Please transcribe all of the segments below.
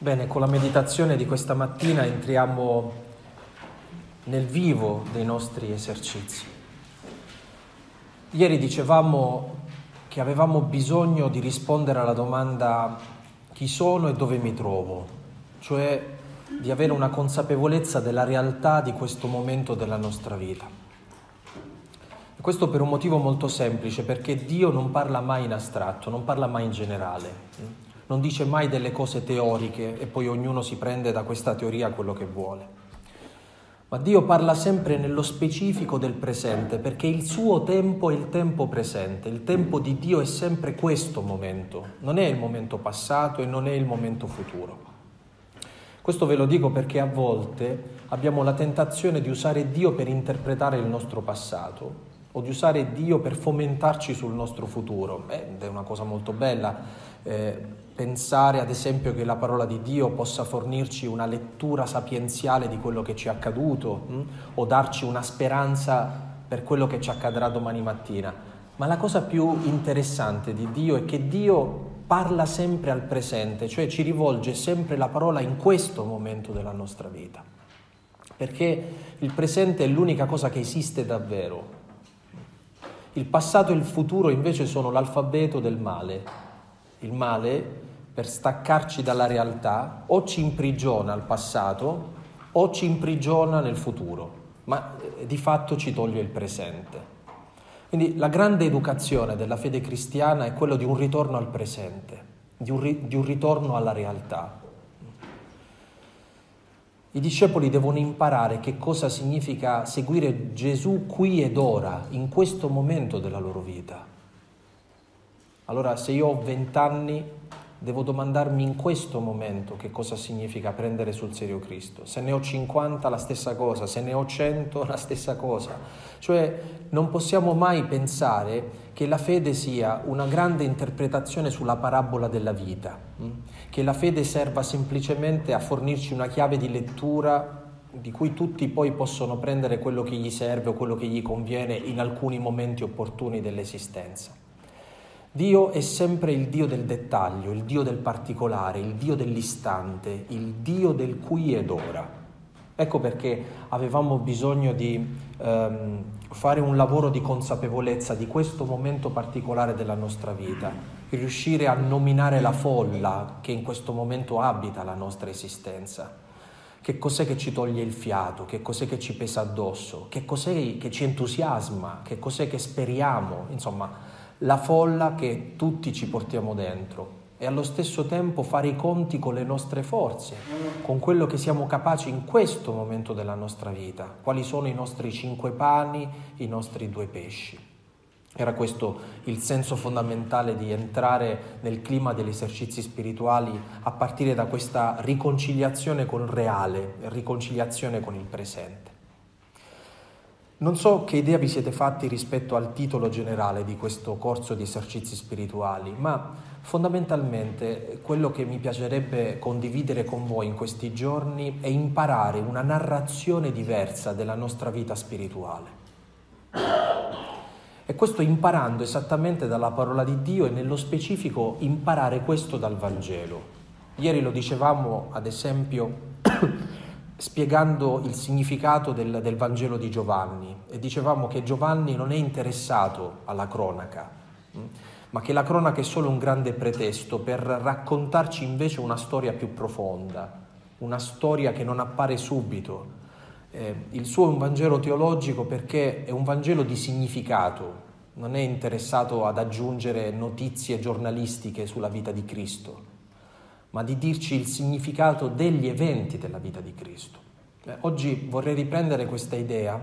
Bene, con la meditazione di questa mattina entriamo nel vivo dei nostri esercizi. Ieri dicevamo che avevamo bisogno di rispondere alla domanda chi sono e dove mi trovo, cioè di avere una consapevolezza della realtà di questo momento della nostra vita. E questo per un motivo molto semplice, perché Dio non parla mai in astratto, non parla mai in generale non dice mai delle cose teoriche e poi ognuno si prende da questa teoria quello che vuole. Ma Dio parla sempre nello specifico del presente, perché il suo tempo è il tempo presente, il tempo di Dio è sempre questo momento, non è il momento passato e non è il momento futuro. Questo ve lo dico perché a volte abbiamo la tentazione di usare Dio per interpretare il nostro passato o di usare Dio per fomentarci sul nostro futuro. Ed è una cosa molto bella eh, pensare ad esempio che la parola di Dio possa fornirci una lettura sapienziale di quello che ci è accaduto hm? o darci una speranza per quello che ci accadrà domani mattina. Ma la cosa più interessante di Dio è che Dio parla sempre al presente, cioè ci rivolge sempre la parola in questo momento della nostra vita. Perché il presente è l'unica cosa che esiste davvero. Il passato e il futuro invece sono l'alfabeto del male, il male, per staccarci dalla realtà, o ci imprigiona al passato o ci imprigiona nel futuro, ma eh, di fatto ci toglie il presente. Quindi la grande educazione della fede cristiana è quello di un ritorno al presente, di un, ri- di un ritorno alla realtà. I discepoli devono imparare che cosa significa seguire Gesù qui ed ora, in questo momento della loro vita. Allora se io ho vent'anni devo domandarmi in questo momento che cosa significa prendere sul serio Cristo. Se ne ho 50 la stessa cosa, se ne ho 100 la stessa cosa. Cioè non possiamo mai pensare che la fede sia una grande interpretazione sulla parabola della vita, mm? che la fede serva semplicemente a fornirci una chiave di lettura di cui tutti poi possono prendere quello che gli serve o quello che gli conviene in alcuni momenti opportuni dell'esistenza. Dio è sempre il Dio del dettaglio, il Dio del particolare, il Dio dell'istante, il Dio del qui ed ora. Ecco perché avevamo bisogno di ehm, fare un lavoro di consapevolezza di questo momento particolare della nostra vita, riuscire a nominare la folla che in questo momento abita la nostra esistenza. Che cos'è che ci toglie il fiato? Che cos'è che ci pesa addosso? Che cos'è che ci entusiasma? Che cos'è che speriamo? Insomma, la folla che tutti ci portiamo dentro e allo stesso tempo fare i conti con le nostre forze, con quello che siamo capaci in questo momento della nostra vita, quali sono i nostri cinque pani, i nostri due pesci. Era questo il senso fondamentale di entrare nel clima degli esercizi spirituali a partire da questa riconciliazione col reale, riconciliazione con il presente. Non so che idea vi siete fatti rispetto al titolo generale di questo corso di esercizi spirituali, ma fondamentalmente quello che mi piacerebbe condividere con voi in questi giorni è imparare una narrazione diversa della nostra vita spirituale. E questo imparando esattamente dalla parola di Dio e nello specifico imparare questo dal Vangelo. Ieri lo dicevamo, ad esempio, spiegando il significato del, del, Vangelo di Giovanni e dicevamo che Giovanni non è interessato alla cronaca, mm, ma che la cronaca è solo un grande pretesto per raccontarci invece una storia più profonda, una storia che non appare subito. Eh, il suo è un Vangelo teologico perché è un Vangelo di significato, non è interessato ad aggiungere notizie giornalistiche sulla vita di Cristo ma di dirci il significato degli eventi della vita di Cristo. Eh, oggi vorrei riprendere questa idea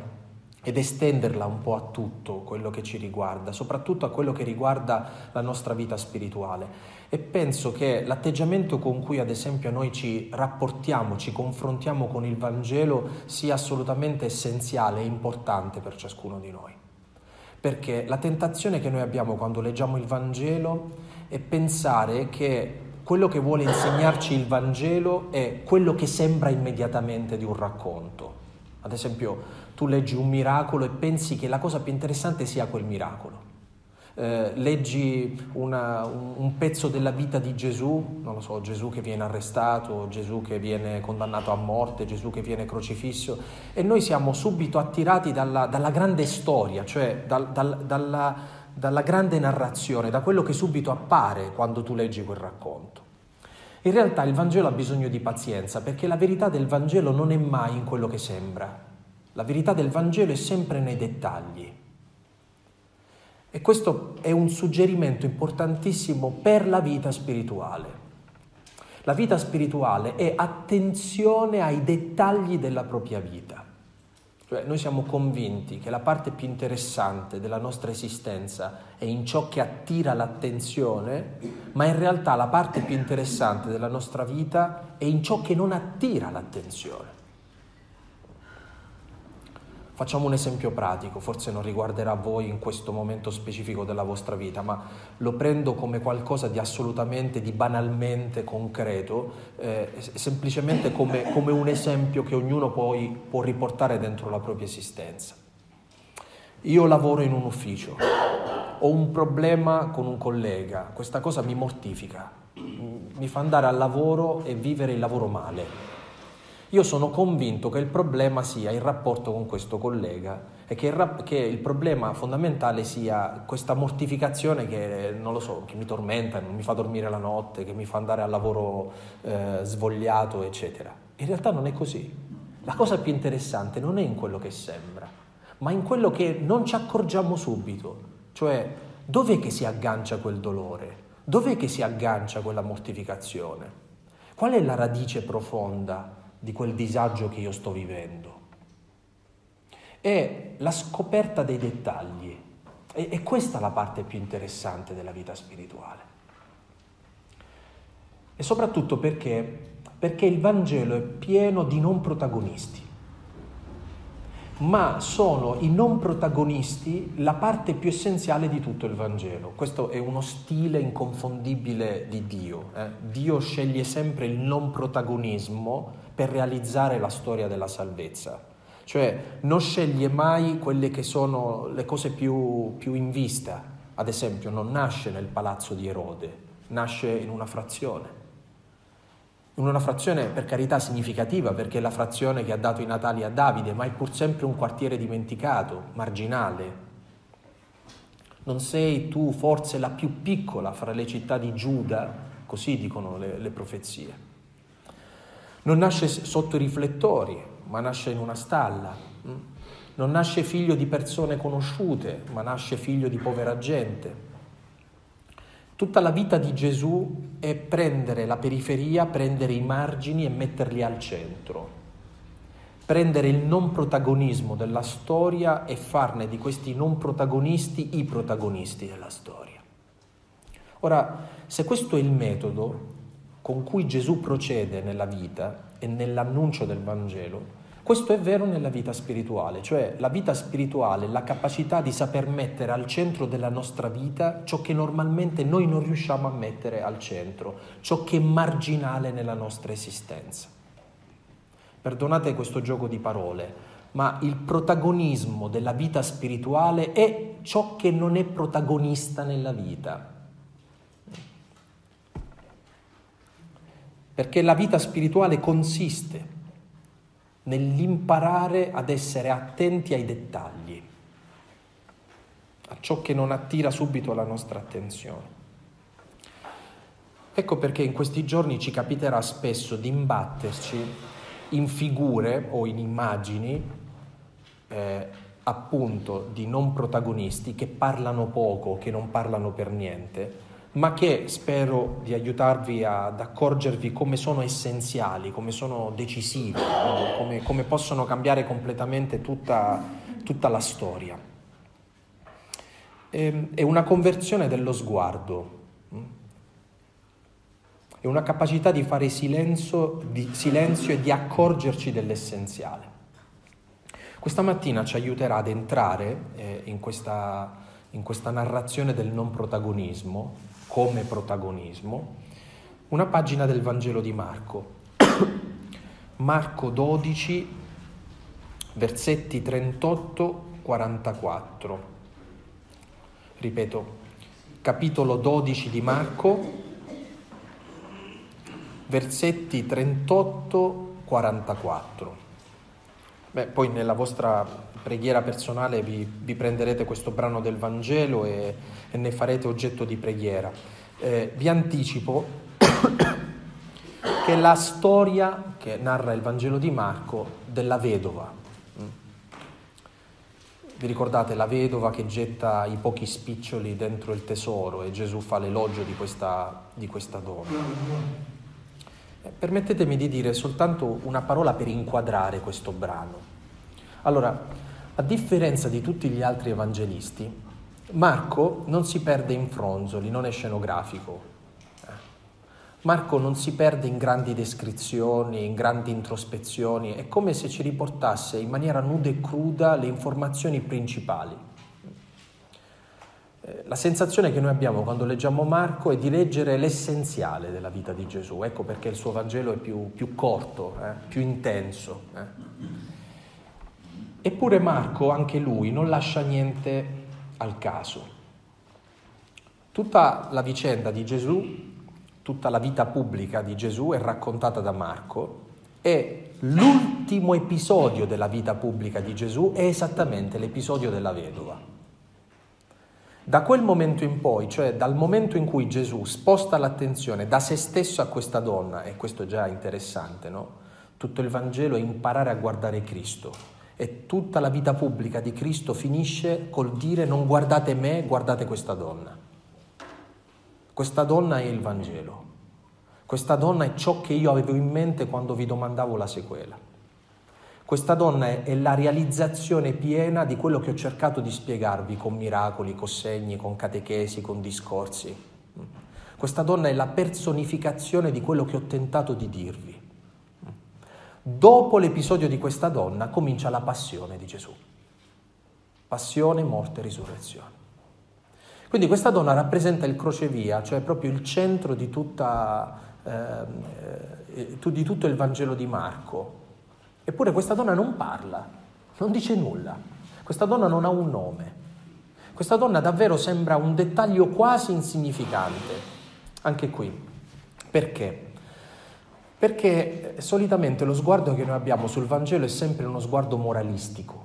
ed estenderla un po' a tutto quello che ci riguarda, soprattutto a quello che riguarda la nostra vita spirituale. E penso che l'atteggiamento con cui ad esempio noi ci rapportiamo, ci confrontiamo con il Vangelo sia assolutamente essenziale e importante per ciascuno di noi. Perché la tentazione che noi abbiamo quando leggiamo il Vangelo è pensare che quello che vuole insegnarci il Vangelo è quello che sembra immediatamente di un racconto. Ad esempio, tu leggi un miracolo e pensi che la cosa più interessante sia quel miracolo. eh, leggi una, un, un, pezzo della vita di Gesù, non lo so, Gesù che viene arrestato, Gesù che viene condannato a morte, Gesù che viene crocifisso, e noi siamo subito attirati dalla, dalla grande storia, cioè dal, dal, dalla, dalla grande narrazione, da quello che subito appare quando tu leggi quel racconto. In realtà il Vangelo ha bisogno di pazienza perché la verità del Vangelo non è mai in quello che sembra. La verità del Vangelo è sempre nei dettagli. E questo è un suggerimento importantissimo per la vita spirituale. La vita spirituale è attenzione ai dettagli della propria vita. Cioè noi siamo convinti che la parte più interessante della nostra esistenza è in ciò che attira l'attenzione, ma in realtà la parte più interessante della nostra vita è in ciò che non attira l'attenzione. Facciamo un esempio pratico, forse non riguarderà voi in questo momento specifico della vostra vita, ma lo prendo come qualcosa di assolutamente, di banalmente concreto, eh, semplicemente come, come, un esempio che ognuno poi può riportare dentro la propria esistenza. Io lavoro in un ufficio, ho un problema con un collega, questa cosa mi mortifica, mi fa andare al lavoro e vivere il lavoro male io sono convinto che il problema sia il rapporto con questo collega e che il, che il problema fondamentale sia questa mortificazione che, so, che mi tormenta, non mi fa dormire la notte, che mi fa andare al lavoro eh, svogliato, eccetera. In realtà non è così. La cosa più interessante non è in quello che sembra, ma in quello che non ci accorgiamo subito. Cioè, dov'è che si aggancia quel dolore? Dov'è che si aggancia quella mortificazione? Qual è la radice profonda di quel disagio che io sto vivendo. È la scoperta dei dettagli. E, questa è la parte più interessante della vita spirituale. E soprattutto perché, perché il Vangelo è pieno di non protagonisti ma sono i non protagonisti la parte più essenziale di tutto il Vangelo. Questo è uno stile inconfondibile di Dio. Eh? Dio sceglie sempre il non protagonismo per realizzare la storia della salvezza. Cioè non sceglie mai quelle che sono le cose più, più in vista. Ad esempio non nasce nel palazzo di Erode, nasce in una frazione in una frazione per carità significativa, perché è la frazione che ha dato i Natali a Davide, ma è pur sempre un quartiere dimenticato, marginale. Non sei tu forse la più piccola fra le città di Giuda, così dicono le, le profezie. Non nasce sotto i riflettori, ma nasce in una stalla. Mm? Non nasce figlio di persone conosciute, ma nasce figlio di povera gente. Tutta la vita di Gesù è prendere la periferia, prendere i margini e metterli al centro, prendere il non protagonismo della storia e farne di questi non protagonisti i protagonisti della storia. Ora, se questo è il metodo con cui Gesù procede nella vita e nell'annuncio del Vangelo, questo è vero nella vita spirituale, cioè la vita spirituale la capacità di saper mettere al centro della nostra vita ciò che normalmente noi non riusciamo a mettere al centro, ciò che è marginale nella nostra esistenza. Perdonate questo gioco di parole, ma il protagonismo della vita spirituale è ciò che non è protagonista nella vita. Perché la vita spirituale consiste nell'imparare ad essere attenti ai dettagli, a ciò che non attira subito la nostra attenzione. Ecco perché in questi giorni ci capiterà spesso di imbatterci in figure o in immagini eh, appunto di non protagonisti che parlano poco, che non parlano per niente, ma che spero di aiutarvi ad accorgervi come sono essenziali, come sono decisivi, come, come, possono cambiare completamente tutta, tutta la storia. Ehm, è una conversione dello sguardo, mm? è una capacità di fare silenzio, di silenzio e di accorgerci dell'essenziale. Questa mattina ci aiuterà ad entrare eh, in, questa, in questa narrazione del non protagonismo come protagonismo una pagina del Vangelo di Marco. Marco 12, versetti 38-44. Ripeto, capitolo 12 di Marco, versetti 38-44. Beh, poi nella vostra preghiera personale vi, vi, prenderete questo brano del Vangelo e, e ne farete oggetto di preghiera. Eh, vi anticipo che la storia che narra il Vangelo di Marco della vedova vi ricordate la vedova che getta i pochi spiccioli dentro il tesoro e Gesù fa l'elogio di questa, di questa donna? Eh, permettetemi di dire soltanto una parola per inquadrare questo brano. Allora, a differenza di tutti gli altri evangelisti, Marco non si perde in fronzoli, non è scenografico, Marco non si perde in grandi descrizioni, in grandi introspezioni, è come se ci riportasse in maniera nuda e cruda le informazioni principali. Eh, la sensazione che noi abbiamo quando leggiamo Marco è di leggere l'essenziale della vita di Gesù, ecco perché il suo Vangelo è più, più corto, eh, più intenso. Eh. Eppure Marco, anche lui, non lascia niente al caso. Tutta la vicenda di Gesù tutta la vita pubblica di Gesù è raccontata da Marco e l'ultimo episodio della vita pubblica di Gesù è esattamente l'episodio della vedova. Da quel momento in poi, cioè dal momento in cui Gesù sposta l'attenzione da se stesso a questa donna, e questo è già interessante, no? Tutto il Vangelo è imparare a guardare Cristo e tutta la vita pubblica di Cristo finisce col dire non guardate me, guardate questa donna. Questa donna è il Vangelo. Questa donna è ciò che io avevo in mente quando vi domandavo la sequela. Questa donna è la realizzazione piena di quello che ho cercato di spiegarvi con miracoli, con segni, con catechesi, con discorsi. Questa donna è la personificazione di quello che ho tentato di dirvi. Dopo l'episodio di questa donna comincia la passione di Gesù. Passione, morte risurrezione. Quindi questa donna rappresenta il crocevia, cioè proprio il centro di, tutta, ehm, eh, di tutto il Vangelo di Marco. Eppure questa donna non parla, non dice nulla. Questa donna non ha un nome. Questa donna davvero sembra un dettaglio quasi insignificante. Anche qui. Perché? Perché solitamente lo sguardo che noi abbiamo sul Vangelo è sempre uno sguardo moralistico.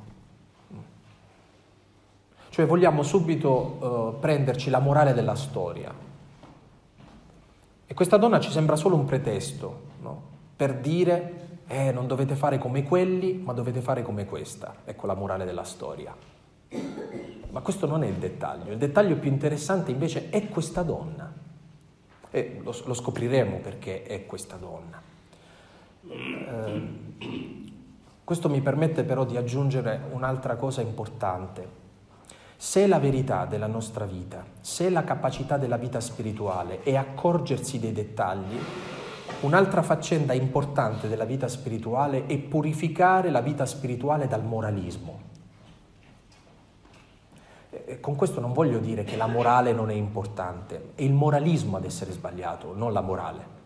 Cioè vogliamo subito uh, prenderci la morale della storia. E questa donna ci sembra solo un pretesto no? per dire eh, non dovete fare come quelli, ma dovete fare come questa. Ecco la morale della storia. Ma questo non è il dettaglio. Il dettaglio più interessante invece è questa donna. E lo, lo scopriremo perché è questa donna. Eh, questo mi permette però di aggiungere un'altra cosa importante. Se la verità della nostra vita, se la capacità della vita spirituale è accorgersi dei dettagli, un'altra faccenda importante della vita spirituale è purificare la vita spirituale dal moralismo. E con questo non voglio dire che la morale non è importante, è il moralismo ad essere sbagliato, non la morale.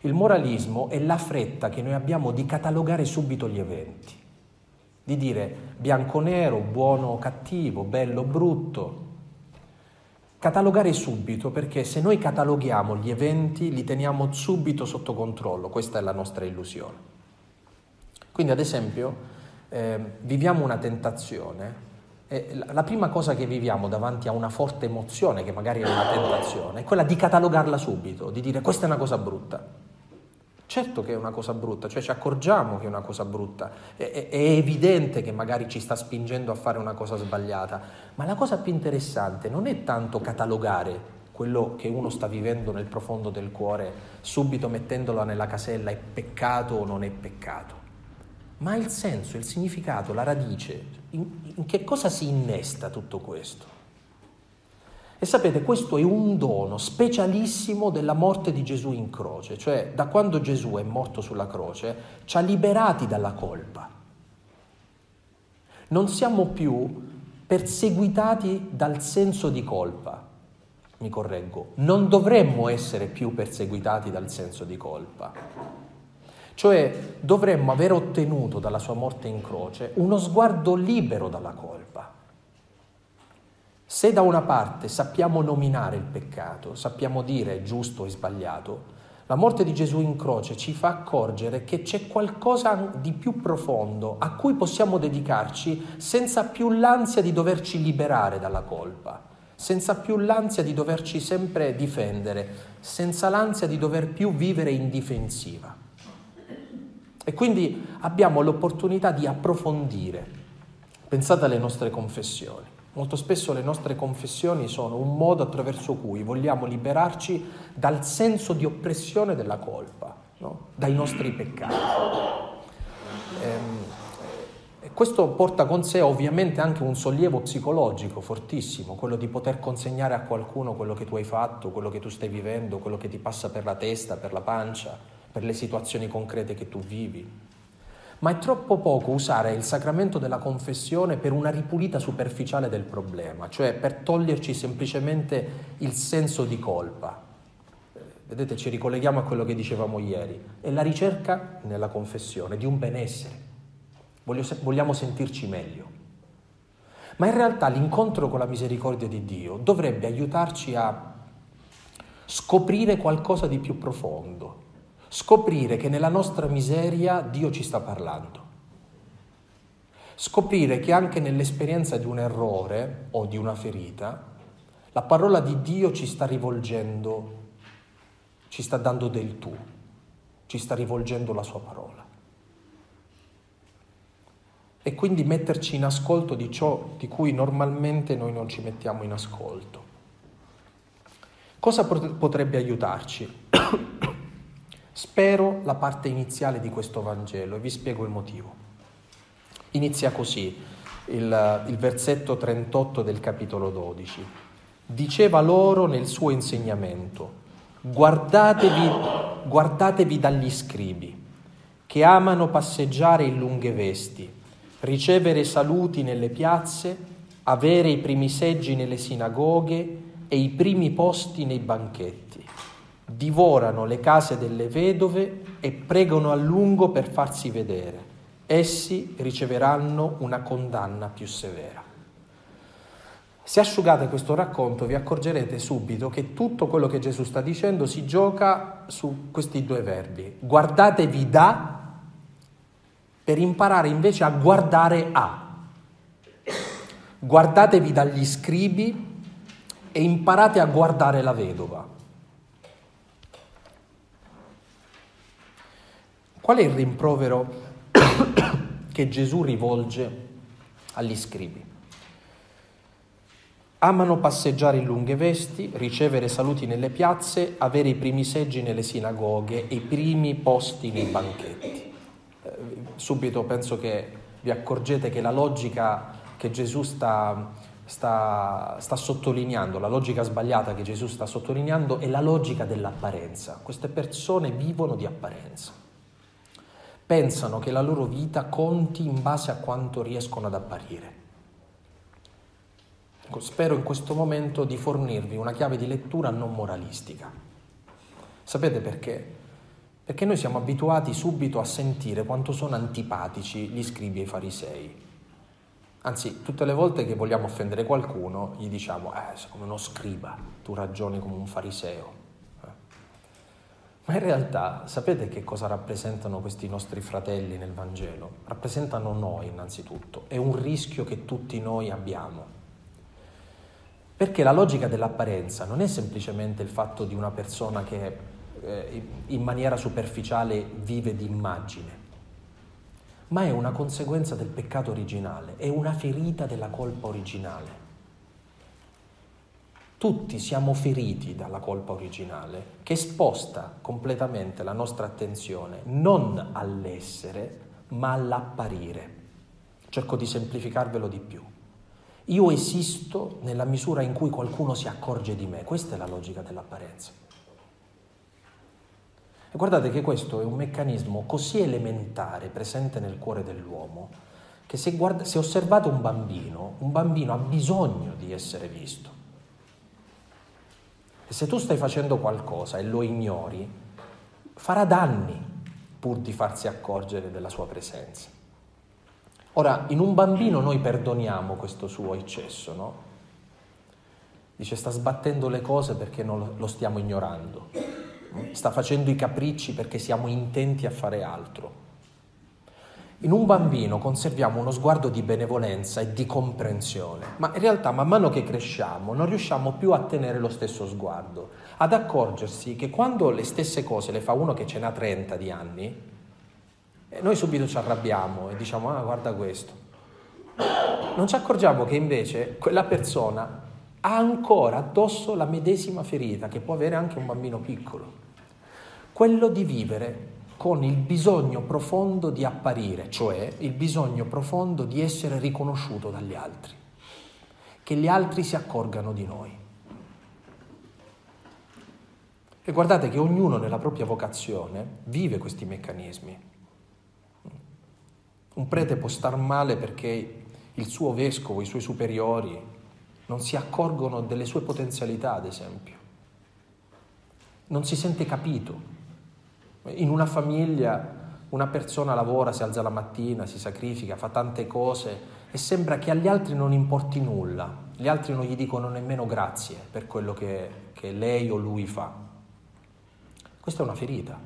Il moralismo è la fretta che noi abbiamo di catalogare subito gli eventi di dire bianco-nero, buono-cattivo, bello-brutto. Catalogare subito, perché se noi cataloghiamo gli eventi li teniamo subito sotto controllo, questa è la nostra illusione. Quindi ad esempio eh, viviamo una tentazione e la prima cosa che viviamo davanti a una forte emozione, che magari è una tentazione, è quella di catalogarla subito, di dire questa è una cosa brutta. Certo che è una cosa brutta, cioè ci accorgiamo che è una cosa brutta, è, è, è, evidente che magari ci sta spingendo a fare una cosa sbagliata, ma la cosa più interessante non è tanto catalogare quello che uno sta vivendo nel profondo del cuore, subito mettendolo nella casella è peccato o non è peccato, ma il senso, il significato, la radice, in, in che cosa si innesta tutto questo? E sapete, questo è un dono specialissimo della morte di Gesù in croce, cioè da quando Gesù è morto sulla croce ci ha liberati dalla colpa. Non siamo più perseguitati dal senso di colpa. Mi correggo, non dovremmo essere più perseguitati dal senso di colpa. Cioè dovremmo aver ottenuto dalla sua morte in croce uno sguardo libero dalla colpa Se da una parte sappiamo nominare il peccato, sappiamo dire giusto e sbagliato, la morte di Gesù in croce ci fa accorgere che c'è qualcosa di più profondo a cui possiamo dedicarci senza più l'ansia di doverci liberare dalla colpa, senza più l'ansia di doverci sempre difendere, senza l'ansia di dover più vivere in difensiva. E quindi abbiamo l'opportunità di approfondire. Pensate alle nostre confessioni. Molto spesso le nostre confessioni sono un modo attraverso cui vogliamo liberarci dal senso di oppressione della colpa, no? dai nostri peccati. Ehm, e questo porta con sé ovviamente anche un sollievo psicologico fortissimo, quello di poter consegnare a qualcuno quello che tu hai fatto, quello che tu stai vivendo, quello che ti passa per la testa, per la pancia, per le situazioni concrete che tu vivi ma è troppo poco usare il sacramento della confessione per una ripulita superficiale del problema, cioè per toglierci semplicemente il senso di colpa. Vedete, ci ricolleghiamo a quello che dicevamo ieri, è la ricerca nella confessione di un benessere. Vogliamo sentirci meglio. Ma in realtà l'incontro con la misericordia di Dio dovrebbe aiutarci a scoprire qualcosa di più profondo, Scoprire che nella nostra miseria Dio ci sta parlando. Scoprire che anche nell'esperienza di un errore o di una ferita, la parola di Dio ci sta rivolgendo, ci sta dando del tu, ci sta rivolgendo la sua parola. E quindi metterci in ascolto di ciò di cui normalmente noi non ci mettiamo in ascolto. Cosa potrebbe aiutarci? Spero la parte iniziale di questo Vangelo e vi spiego il motivo. Inizia così il, il versetto 38 del capitolo 12. Diceva loro nel suo insegnamento, guardatevi, guardatevi dagli scribi, che amano passeggiare in lunghe vesti, ricevere saluti nelle piazze, avere i primi seggi nelle sinagoghe e i primi posti nei banchetti divorano le case delle vedove e pregano a lungo per farsi vedere. Essi riceveranno una condanna più severa. Se asciugate questo racconto vi accorgerete subito che tutto quello che Gesù sta dicendo si gioca su questi due verbi. Guardatevi da per imparare invece a guardare a. Guardatevi dagli scribi e imparate a guardare la vedova. Qual è il rimprovero che Gesù rivolge agli scribi? Amano passeggiare in lunghe vesti, ricevere saluti nelle piazze, avere i primi seggi nelle sinagoghe e i primi posti nei banchetti. Eh, subito penso che vi accorgete che la logica che Gesù sta, sta, sta sottolineando, la logica sbagliata che Gesù sta sottolineando è la logica dell'apparenza. Queste persone vivono di apparenza pensano che la loro vita conti in base a quanto riescono ad apparire. Ecco, spero in questo momento di fornirvi una chiave di lettura non moralistica. Sapete perché? Perché noi siamo abituati subito a sentire quanto sono antipatici gli scribi e i farisei. Anzi, tutte le volte che vogliamo offendere qualcuno, gli diciamo, eh, sei come uno scriba, tu ragioni come un fariseo. Ma in realtà sapete che cosa rappresentano questi nostri fratelli nel Vangelo? Rappresentano noi innanzitutto, è un rischio che tutti noi abbiamo. Perché la logica dell'apparenza non è semplicemente il fatto di una persona che eh, in maniera superficiale vive di immagine, ma è una conseguenza del peccato originale, è una ferita della colpa originale. Tutti siamo feriti dalla colpa originale che sposta completamente la nostra attenzione non all'essere ma all'apparire. Cerco di semplificarvelo di più. Io esisto nella misura in cui qualcuno si accorge di me, questa è la logica dell'apparenza. E guardate che questo è un meccanismo così elementare presente nel cuore dell'uomo che se, guarda, se osservate un bambino, un bambino ha bisogno di essere visto. E se tu stai facendo qualcosa e lo ignori, farà danni pur di farsi accorgere della sua presenza. Ora, in un bambino noi perdoniamo questo suo eccesso, no? Dice sta sbattendo le cose perché lo stiamo ignorando, sta facendo i capricci perché siamo intenti a fare altro. In un bambino conserviamo uno sguardo di benevolenza e di comprensione, ma in realtà man mano che cresciamo non riusciamo più a tenere lo stesso sguardo, ad accorgersi che quando le stesse cose le fa uno che ce n'ha 30 di anni, eh, noi subito ci arrabbiamo e diciamo ah guarda questo. Non ci accorgiamo che invece quella persona ha ancora addosso la medesima ferita che può avere anche un bambino piccolo, quello di vivere con il bisogno profondo di apparire, cioè il bisogno profondo di essere riconosciuto dagli altri, che gli altri si accorgano di noi. E guardate che ognuno nella propria vocazione vive questi meccanismi. Un prete può star male perché il suo vescovo, i suoi superiori non si accorgono delle sue potenzialità, ad esempio. Non si sente capito, in una famiglia una persona lavora, si alza la mattina, si sacrifica, fa tante cose e sembra che agli altri non importi nulla, gli altri non gli dicono nemmeno grazie per quello che, che lei o lui fa. Questa è una ferita.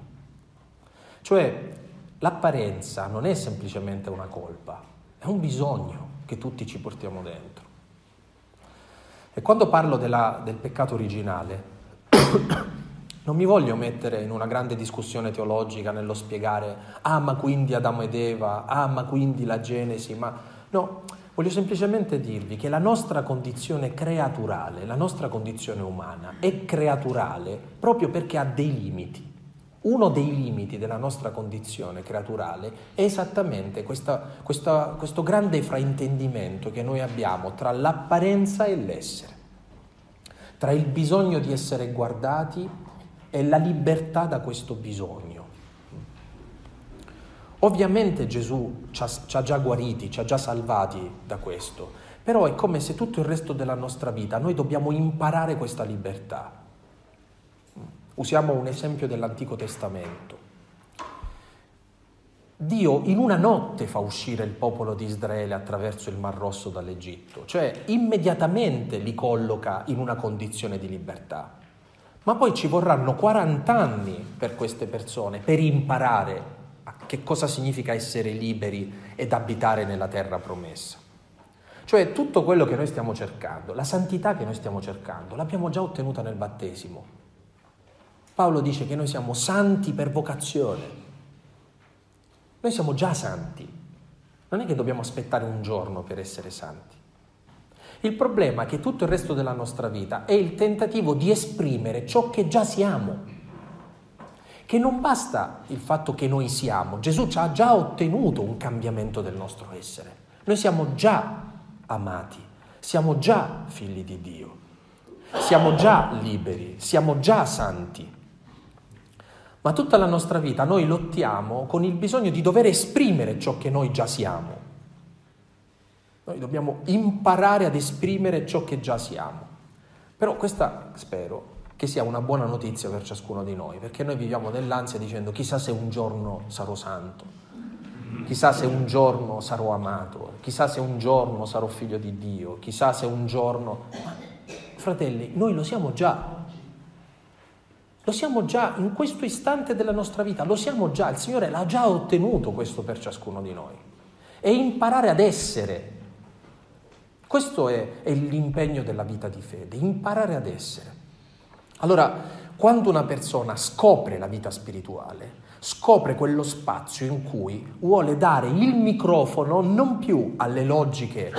Cioè l'apparenza non è semplicemente una colpa, è un bisogno che tutti ci portiamo dentro. E quando parlo della, del peccato originale, non mi voglio mettere in una grande discussione teologica nello spiegare, ah ma quindi Adamo ed Eva, ah ma quindi la Genesi, ma no, voglio semplicemente dirvi che la nostra condizione creaturale, la nostra condizione umana è creaturale proprio perché ha dei limiti. Uno dei limiti della nostra condizione creaturale è esattamente questa, questa, questo grande fraintendimento che noi abbiamo tra l'apparenza e l'essere, tra il bisogno di essere guardati è la libertà da questo bisogno. Ovviamente Gesù ci ha, ci ha, già guariti, ci ha già salvati da questo, però è come se tutto il resto della nostra vita noi dobbiamo imparare questa libertà. Usiamo un esempio dell'Antico Testamento. Dio in una notte fa uscire il popolo di Israele attraverso il Mar Rosso dall'Egitto, cioè immediatamente li colloca in una condizione di libertà. Ma poi ci vorranno 40 anni per queste persone per imparare che cosa significa essere liberi ed abitare nella terra promessa. Cioè tutto quello che noi stiamo cercando, la santità che noi stiamo cercando, l'abbiamo già ottenuta nel battesimo. Paolo dice che noi siamo santi per vocazione. Noi siamo già santi. Non è che dobbiamo aspettare un giorno per essere santi. Il problema è che tutto il resto della nostra vita è il tentativo di esprimere ciò che già siamo. Che non basta il fatto che noi siamo, Gesù ci ha già ottenuto un cambiamento del nostro essere. Noi siamo già amati, siamo già figli di Dio, siamo già liberi, siamo già santi. Ma tutta la nostra vita noi lottiamo con il bisogno di dover esprimere ciò che noi già siamo. Noi dobbiamo imparare ad esprimere ciò che già siamo. Però questa spero che sia una buona notizia per ciascuno di noi, perché noi viviamo nell'ansia dicendo chissà se un giorno sarò santo, chissà se un giorno sarò amato, chissà se un giorno sarò figlio di Dio, chissà se un giorno... Fratelli, noi lo siamo già. Lo siamo già in questo istante della nostra vita, lo siamo già, il Signore l'ha già ottenuto questo per ciascuno di noi. E imparare ad essere questo è, è l'impegno della vita di fede, imparare ad essere. Allora, quando una persona scopre la vita spirituale, scopre quello spazio in cui vuole dare il microfono non più alle logiche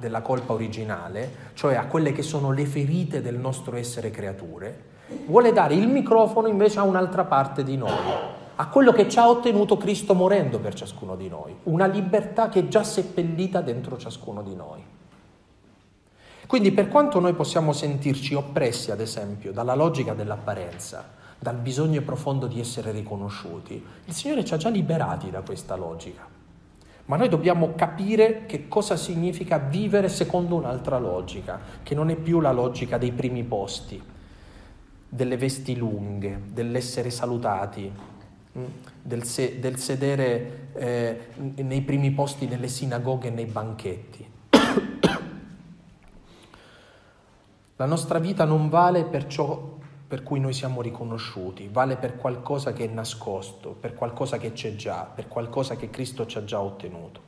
della colpa originale, cioè a quelle che sono le ferite del nostro essere creature, vuole dare il microfono invece a un'altra parte di noi, a quello che ci ha ottenuto Cristo morendo per ciascuno di noi, una libertà che è già seppellita dentro ciascuno di noi. Quindi per quanto noi possiamo sentirci oppressi, ad esempio, dalla logica dell'apparenza, dal bisogno profondo di essere riconosciuti, il Signore ci ha già liberati da questa logica. Ma noi dobbiamo capire che cosa significa vivere secondo un'altra logica, che non è più la logica dei primi posti, delle vesti lunghe, dell'essere salutati, del, se, del sedere eh, nei primi posti nelle sinagoghe e nei banchetti. La nostra vita non vale per ciò per cui noi siamo riconosciuti, vale per qualcosa che è nascosto, per qualcosa che c'è già, per qualcosa che Cristo ci ha già ottenuto.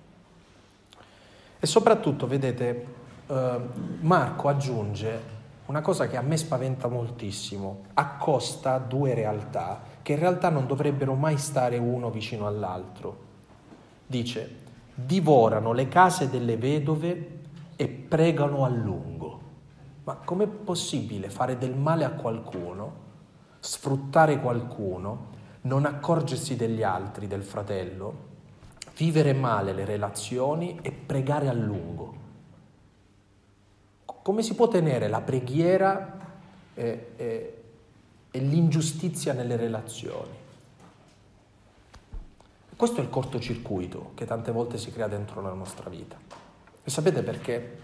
E soprattutto, vedete, eh, Marco aggiunge una cosa che a me spaventa moltissimo, accosta due realtà che in realtà non dovrebbero mai stare uno vicino all'altro. Dice, divorano le case delle vedove e pregano a lungo. Ma com'è possibile fare del male a qualcuno, sfruttare qualcuno, non accorgersi degli altri, del fratello, vivere male le relazioni e pregare a lungo? Come si può tenere la preghiera e, e, e l'ingiustizia nelle relazioni? Questo è il cortocircuito che tante volte si crea dentro la nostra vita. E sapete perché?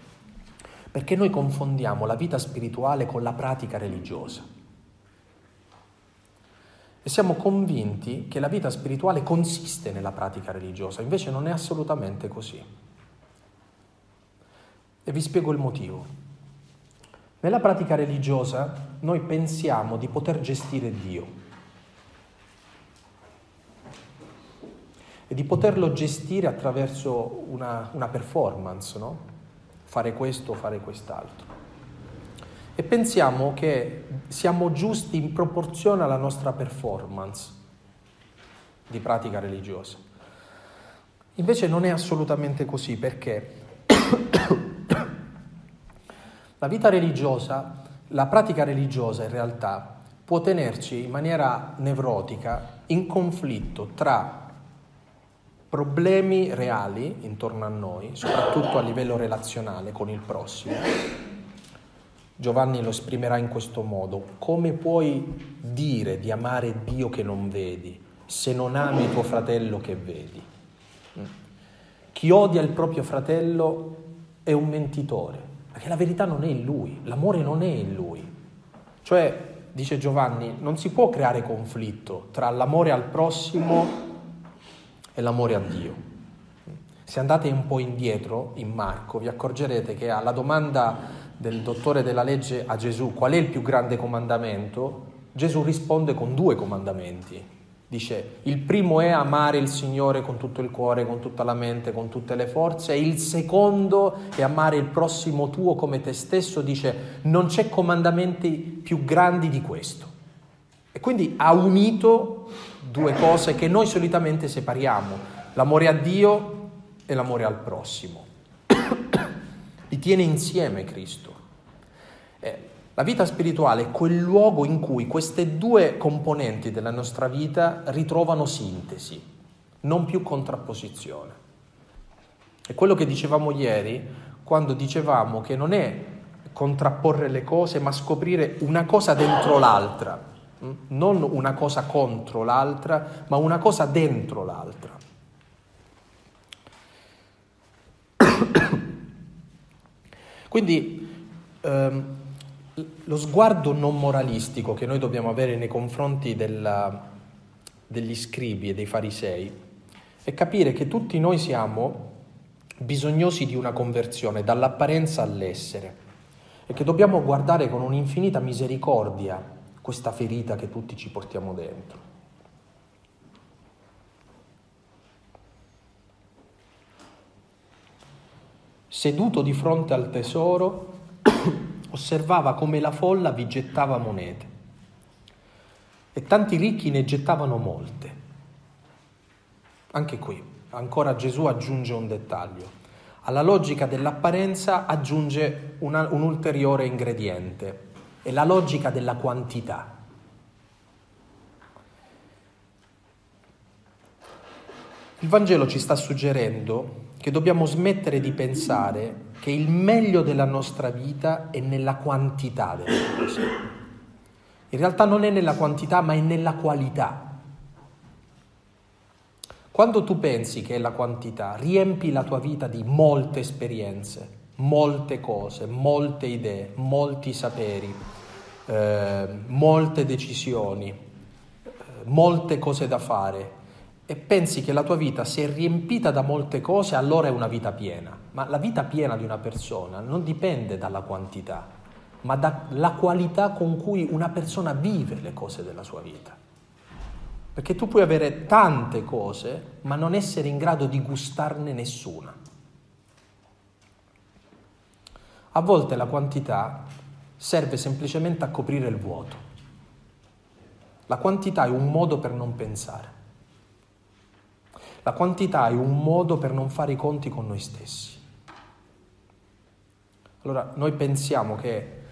Perché noi confondiamo la vita spirituale con la pratica religiosa. E siamo convinti che la vita spirituale consiste nella pratica religiosa, invece non è assolutamente così. E vi spiego il motivo. Nella pratica religiosa noi pensiamo di poter gestire Dio e di poterlo gestire attraverso una, una performance, no? fare questo fare quest'altro. E pensiamo che siamo giusti in proporzione alla nostra performance di pratica religiosa. Invece non è assolutamente così perché la vita religiosa, la pratica religiosa in realtà può tenerci in maniera nevrotica in conflitto tra problemi reali intorno a noi, soprattutto a livello relazionale con il prossimo. Giovanni lo esprimerà in questo modo. Come puoi dire di amare Dio che non vedi se non ami tuo fratello che vedi? Mm. Chi odia il proprio fratello è un mentitore, perché la verità non è in lui, l'amore non è in lui. Cioè, dice Giovanni, non si può creare conflitto tra l'amore al prossimo è l'amore a Dio. Se andate un po' indietro in Marco, vi accorgerete che alla domanda del dottore della legge a Gesù qual è il più grande comandamento, Gesù risponde con due comandamenti. Dice, il primo è amare il Signore con tutto il cuore, con tutta la mente, con tutte le forze, e il secondo è amare il prossimo tuo come te stesso. Dice, non c'è comandamenti più grandi di questo. E quindi ha unito due cose che noi solitamente separiamo, l'amore a Dio e l'amore al prossimo. Li tiene insieme Cristo. La vita spirituale è quel luogo in cui queste due componenti della nostra vita ritrovano sintesi, non più contrapposizione. È quello che dicevamo ieri quando dicevamo che non è contrapporre le cose, ma scoprire una cosa dentro l'altra non una cosa contro l'altra, ma una cosa dentro l'altra. Quindi ehm, lo sguardo non moralistico che noi dobbiamo avere nei confronti della, degli scribi e dei farisei è capire che tutti noi siamo bisognosi di una conversione dall'apparenza all'essere e che dobbiamo guardare con un'infinita misericordia questa ferita che tutti ci portiamo dentro. Seduto di fronte al tesoro, osservava come la folla vi gettava monete e tanti ricchi ne gettavano molte. Anche qui, ancora Gesù aggiunge un dettaglio. Alla logica dell'apparenza aggiunge una, un ulteriore ingrediente è la logica della quantità. Il Vangelo ci sta suggerendo che dobbiamo smettere di pensare che il meglio della nostra vita è nella quantità delle cose. In realtà non è nella quantità, ma è nella qualità. Quando tu pensi che è la quantità, riempi la tua vita di molte esperienze, molte cose, molte idee, molti saperi, eh, molte decisioni, eh, molte cose da fare e pensi che la tua vita si è riempita da molte cose, allora è una vita piena. Ma la vita piena di una persona non dipende dalla quantità, ma dalla qualità con cui una persona vive le cose della sua vita. Perché tu puoi avere tante cose, ma non essere in grado di gustarne nessuna. A volte la quantità serve semplicemente a coprire il vuoto. La quantità è un modo per non pensare. La quantità è un modo per non fare i conti con noi stessi. Allora, noi pensiamo che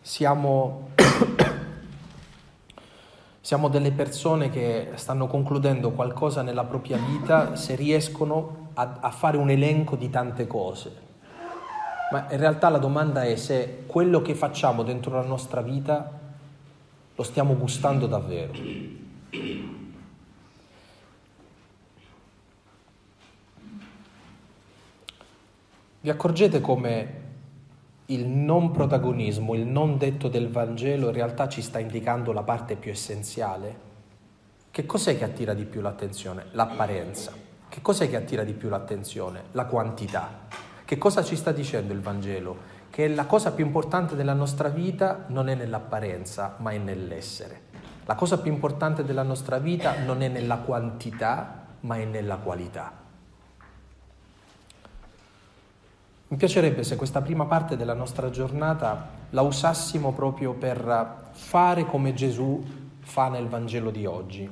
siamo, siamo delle persone che stanno concludendo qualcosa nella propria vita se riescono a, a fare un elenco di tante cose. Ma in realtà la domanda è se quello che facciamo dentro la nostra vita lo stiamo gustando davvero. Vi accorgete come il non protagonismo, il non detto del Vangelo in realtà ci sta indicando la parte più essenziale? Che cos'è che attira di più l'attenzione? L'apparenza. Che cos'è che attira di più l'attenzione? La quantità. Che cosa ci sta dicendo il Vangelo? che la cosa più importante della nostra vita non è nell'apparenza, ma è nell'essere. La cosa più importante della nostra vita non è nella quantità, ma è nella qualità. Mi piacerebbe se questa prima parte della nostra giornata la usassimo proprio per fare come Gesù fa nel Vangelo di oggi.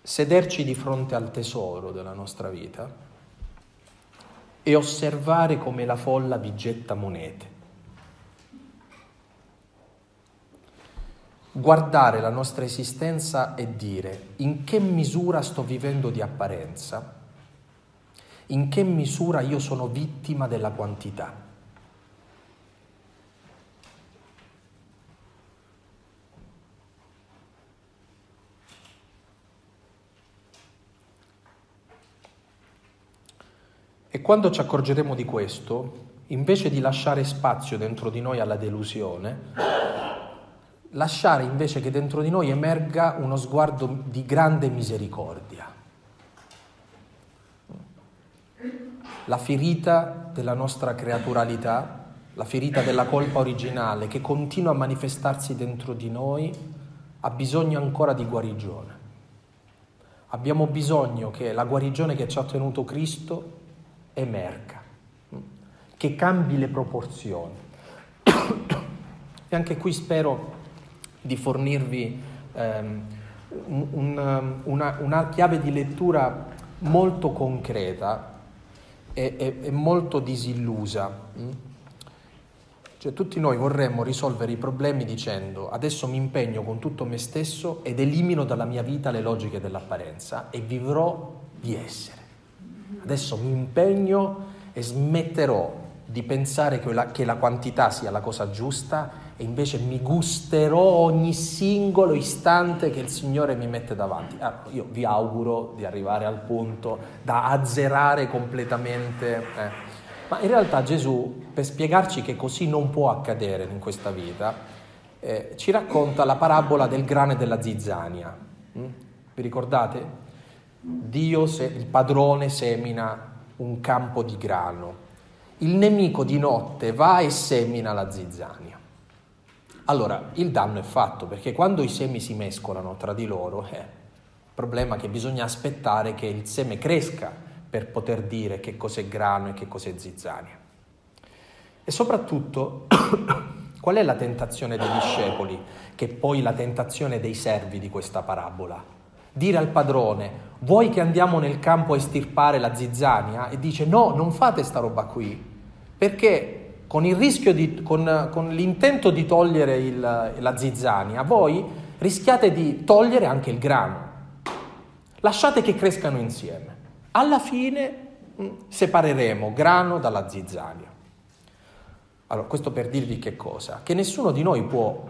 Sederci di fronte al tesoro della nostra vita e osservare come la folla vi getta monete. Guardare la nostra esistenza e dire in che misura sto vivendo di apparenza, in che misura io sono vittima della quantità. E quando ci accorgeremo di questo, invece di lasciare spazio dentro di noi alla delusione, lasciare invece che dentro di noi emerga uno sguardo di grande misericordia. La ferita della nostra creaturalità, la ferita della colpa originale che continua a manifestarsi dentro di noi, ha bisogno ancora di guarigione. Abbiamo bisogno che la guarigione che ci ha ottenuto Cristo emerga, che cambi le proporzioni. e anche qui spero di fornirvi um, un, una, una, chiave di lettura molto concreta e, e, e molto disillusa. Cioè, tutti noi vorremmo risolvere i problemi dicendo adesso mi impegno con tutto me stesso ed elimino dalla mia vita le logiche dell'apparenza e vivrò di essere. Adesso mi impegno e smetterò di pensare che la, che la, quantità sia la cosa giusta e invece mi gusterò ogni singolo istante che il Signore mi mette davanti. Ah, io vi auguro di arrivare al punto da azzerare completamente. Eh. Ma in realtà Gesù, per spiegarci che così non può accadere in questa vita, eh, ci racconta la parabola del grano e della zizzania. Mm? Vi ricordate? Dio, il padrone, semina un campo di grano. Il nemico di notte va e semina la zizzania. Allora, il danno è fatto perché quando i semi si mescolano tra di loro, eh, il problema è che bisogna aspettare che il seme cresca per poter dire che cos'è grano e che cos'è zizzania. E soprattutto, qual è la tentazione dei discepoli, che è poi la tentazione dei servi di questa parabola? dire al padrone vuoi che andiamo nel campo a estirpare la zizzania? E dice no, non fate sta roba qui, perché con, di, con, con l'intento di togliere il, la zizzania, voi rischiate di togliere anche il grano. Lasciate che crescano insieme. Alla fine mm, separeremo grano dalla zizzania. Allora, questo per dirvi che cosa? Che nessuno di noi può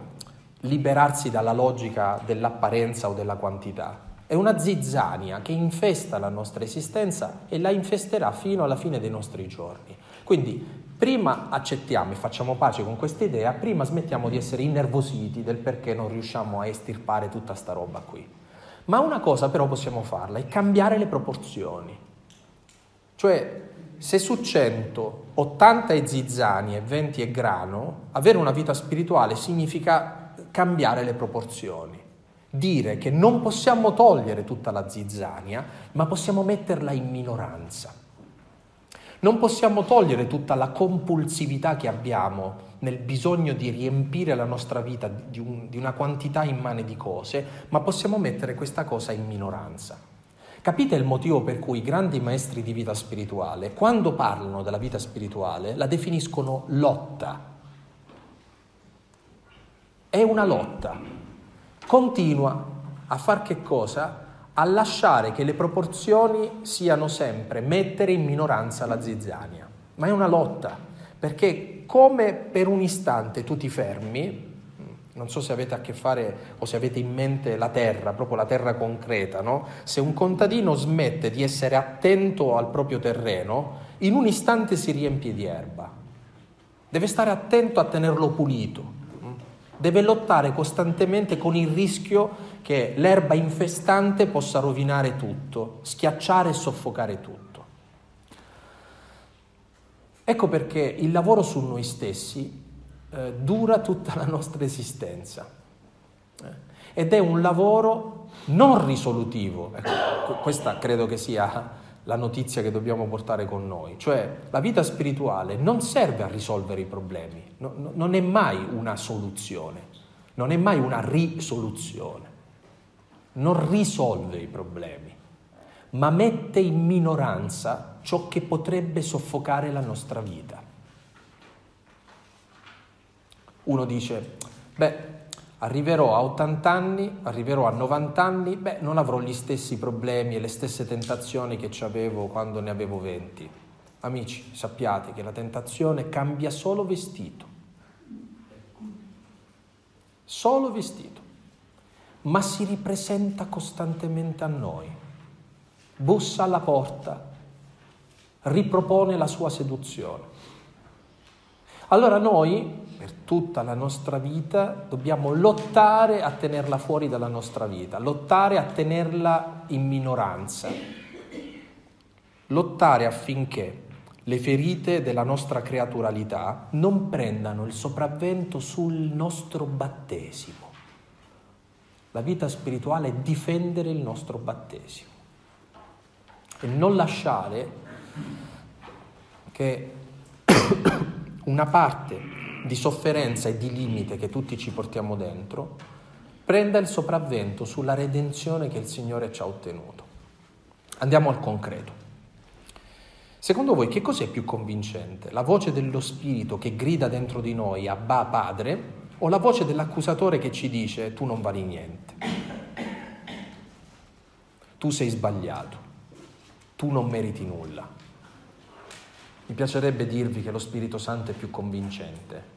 liberarsi dalla logica dell'apparenza o della quantità. È una zizzania che infesta la nostra esistenza e la infesterà fino alla fine dei nostri giorni. Quindi prima accettiamo e facciamo pace con questa idea, prima smettiamo di essere innervositi del perché non riusciamo a estirpare tutta sta roba qui. Ma una cosa però possiamo farla, è cambiare le proporzioni. Cioè se su 100 80 è zizzani e 20 è grano, avere una vita spirituale significa cambiare le proporzioni. Dire che non possiamo togliere tutta la zizzania, ma possiamo metterla in minoranza. Non possiamo togliere tutta la compulsività che abbiamo nel bisogno di riempire la nostra vita di, un, di una quantità immane di cose, ma possiamo mettere questa cosa in minoranza. Capite il motivo per cui i grandi maestri di vita spirituale, quando parlano della vita spirituale, la definiscono lotta. È una lotta. Continua a far che cosa? A lasciare che le proporzioni siano sempre mettere in minoranza la zizzania. Ma è una lotta, perché come per un istante tu ti fermi, non so se avete a che fare o se avete in mente la terra, proprio la terra concreta, no? Se un contadino smette di essere attento al proprio terreno, in un istante si riempie di erba. Deve stare attento a tenerlo pulito. Deve lottare costantemente con il rischio che l'erba infestante possa rovinare tutto, schiacciare e soffocare tutto. Ecco perché il lavoro su noi stessi eh, dura tutta la nostra esistenza. Eh, ed è un lavoro non risolutivo. Ecco, questa credo che sia la notizia che dobbiamo portare con noi. Cioè la vita spirituale non serve a risolvere i problemi, no, no, non è mai una soluzione, non è mai una risoluzione, non risolve i problemi, ma mette in minoranza ciò che potrebbe soffocare la nostra vita. Uno dice, beh, arriverò a 80 anni, arriverò a 90 anni, beh, non avrò gli stessi problemi e le stesse tentazioni che avevo quando ne avevo 20. Amici, sappiate che la tentazione cambia solo vestito. Solo vestito. Ma si ripresenta costantemente a noi. Bussa alla porta, ripropone la sua seduzione. Allora noi per tutta la nostra vita dobbiamo lottare a tenerla fuori dalla nostra vita, lottare a tenerla in minoranza, lottare affinché le ferite della nostra creaturalità non prendano il sopravvento sul nostro battesimo. La vita spirituale è difendere il nostro battesimo e non lasciare che una parte di sofferenza e di limite che tutti ci portiamo dentro, prenda il sopravvento sulla redenzione che il Signore ci ha ottenuto. Andiamo al concreto. Secondo voi che cos'è più convincente? La voce dello Spirito che grida dentro di noi, Abba Padre, o la voce dell'accusatore che ci dice tu non vali niente, tu sei sbagliato, tu non meriti nulla? Mi piacerebbe dirvi che lo Spirito Santo è più convincente,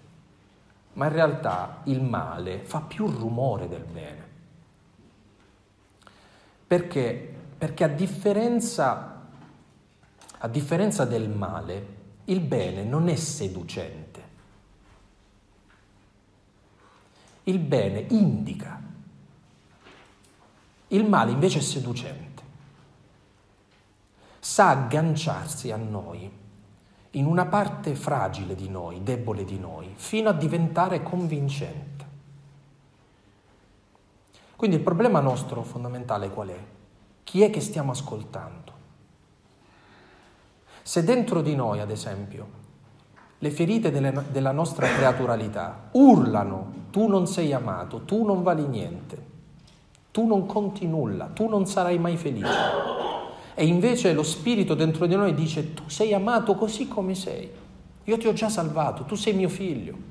ma in realtà il male fa più rumore del bene. Perché? Perché a differenza, a differenza del male, il bene non è seducente. Il bene indica. Il male invece è seducente. Sa agganciarsi a noi in una parte fragile di noi, debole di noi, fino a diventare convincente. Quindi il problema nostro fondamentale qual è? Chi è che stiamo ascoltando? Se dentro di noi, ad esempio, le ferite delle, della nostra creaturalità urlano tu non sei amato, tu non vali niente, tu non conti nulla, tu non sarai mai felice, e invece lo Spirito dentro di noi dice tu sei amato così come sei. Io ti ho già salvato, tu sei mio figlio.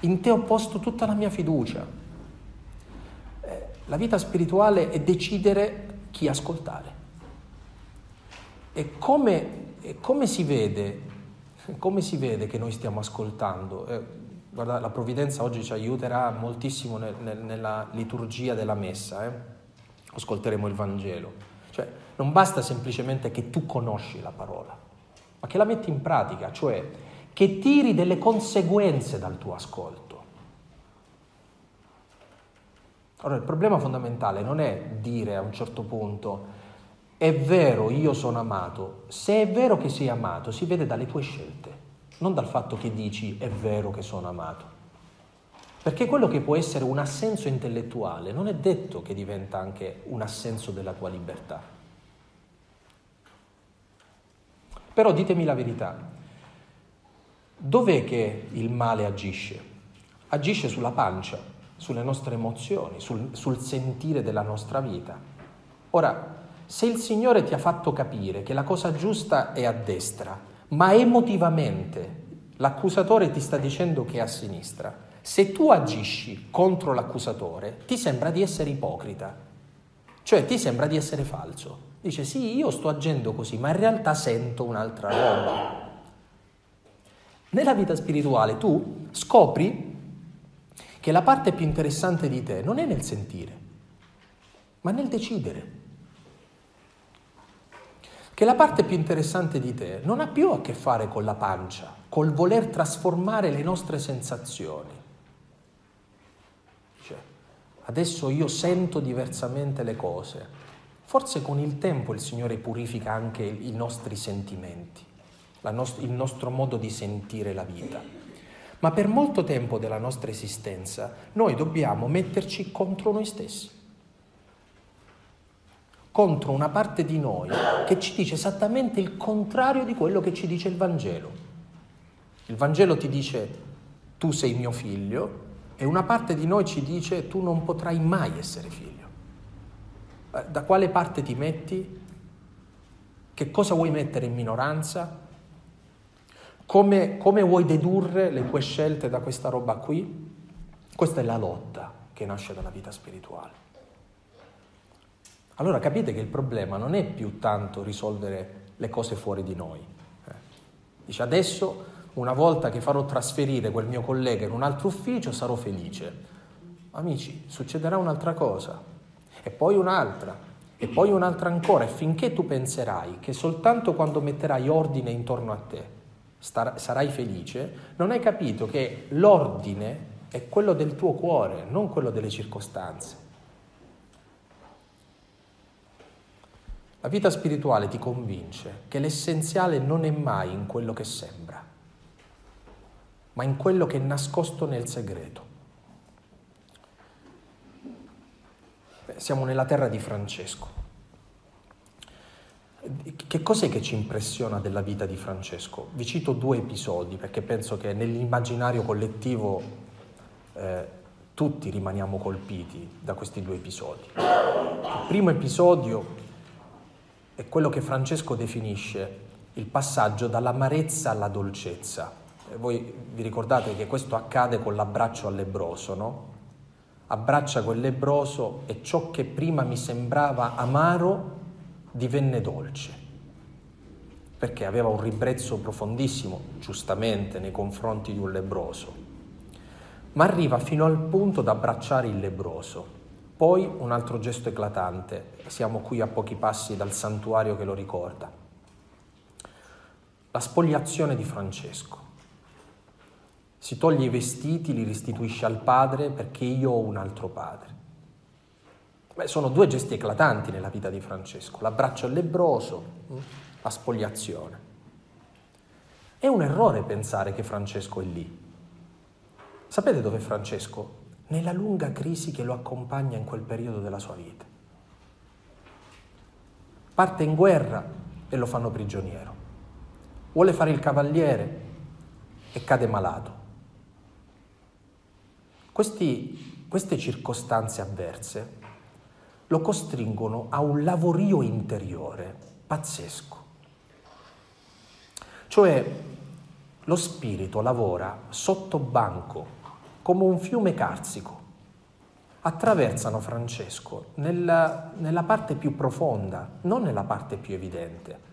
In te ho posto tutta la mia fiducia. Eh, la vita spirituale è decidere chi ascoltare. E come, e come, si, vede, come si vede che noi stiamo ascoltando? Eh, guarda, la provvidenza oggi ci aiuterà moltissimo nel, nel, nella liturgia della messa. Eh? Ascolteremo il Vangelo. Cioè, non basta semplicemente che tu conosci la parola, ma che la metti in pratica, cioè che tiri delle conseguenze dal tuo ascolto. Allora, il problema fondamentale non è dire a un certo punto è vero, io sono amato, se è vero che sei amato, si vede dalle tue scelte, non dal fatto che dici è vero che sono amato. Perché quello che può essere un assenso intellettuale non è detto che diventa anche un assenso della tua libertà. Però ditemi la verità, dov'è che il male agisce? Agisce sulla pancia, sulle nostre emozioni, sul, sul sentire della nostra vita. Ora, se il Signore ti ha fatto capire che la cosa giusta è a destra, ma emotivamente l'accusatore ti sta dicendo che è a sinistra, se tu agisci contro l'accusatore, ti sembra di essere ipocrita, cioè ti sembra di essere falso. Dice sì, io sto agendo così, ma in realtà sento un'altra roba. Nella vita spirituale tu scopri che la parte più interessante di te non è nel sentire, ma nel decidere che la parte più interessante di te non ha più a che fare con la pancia, col voler trasformare le nostre sensazioni. Cioè, adesso io sento diversamente le cose. Forse con il tempo il Signore purifica anche i nostri sentimenti, nost- il nostro modo di sentire la vita. Ma per molto tempo della nostra esistenza noi dobbiamo metterci contro noi stessi contro una parte di noi che ci dice esattamente il contrario di quello che ci dice il Vangelo. Il Vangelo ti dice tu sei mio figlio e una parte di noi ci dice tu non potrai mai essere figlio. Eh, da quale parte ti metti? Che cosa vuoi mettere in minoranza? Come, come vuoi dedurre le tue scelte da questa roba qui? Questa è la lotta che nasce dalla vita spirituale. Allora capite che il problema non è più tanto risolvere le cose fuori di noi. Eh. Dice adesso, una volta che farò trasferire quel mio collega in un altro ufficio, sarò felice. Amici, succederà un'altra cosa, e poi un'altra, e poi un'altra ancora, e finché tu penserai che soltanto quando metterai ordine intorno a te star- sarai felice, non hai capito che l'ordine è quello del tuo cuore, non quello delle circostanze. La vita spirituale ti convince che l'essenziale non è mai in quello che sembra, ma in quello che è nascosto nel segreto. Beh, siamo nella terra di Francesco. Che cos'è che ci impressiona della vita di Francesco? Vi cito due episodi perché penso che nell'immaginario collettivo eh, tutti rimaniamo colpiti da questi due episodi. Il primo episodio è quello che Francesco definisce il passaggio dall'amarezza alla dolcezza. E voi vi ricordate che questo accade con l'abbraccio al lebroso, no? Abbraccia quel lebroso e ciò che prima mi sembrava amaro divenne dolce, perché aveva un ribrezzo profondissimo, giustamente, nei confronti di un lebroso. Ma arriva fino al punto da abbracciare il lebroso poi un altro gesto eclatante, siamo qui a pochi passi dal santuario che lo ricorda. La spogliazione di Francesco. Si toglie i vestiti, li restituisce al padre perché io ho un altro padre. Beh, sono due gesti eclatanti nella vita di Francesco, l'abbraccio al lebroso, hm, la spogliazione. È un errore pensare che Francesco è lì. Sapete dove è Francesco? Nella lunga crisi che lo accompagna in quel periodo della sua vita. Parte in guerra e lo fanno prigioniero. Vuole fare il cavaliere e cade malato. Questi, queste circostanze avverse lo costringono a un lavorio interiore pazzesco. Cioè lo spirito lavora sotto banco come un fiume carsico. Attraversano Francesco nella, nella parte più profonda, non nella parte più evidente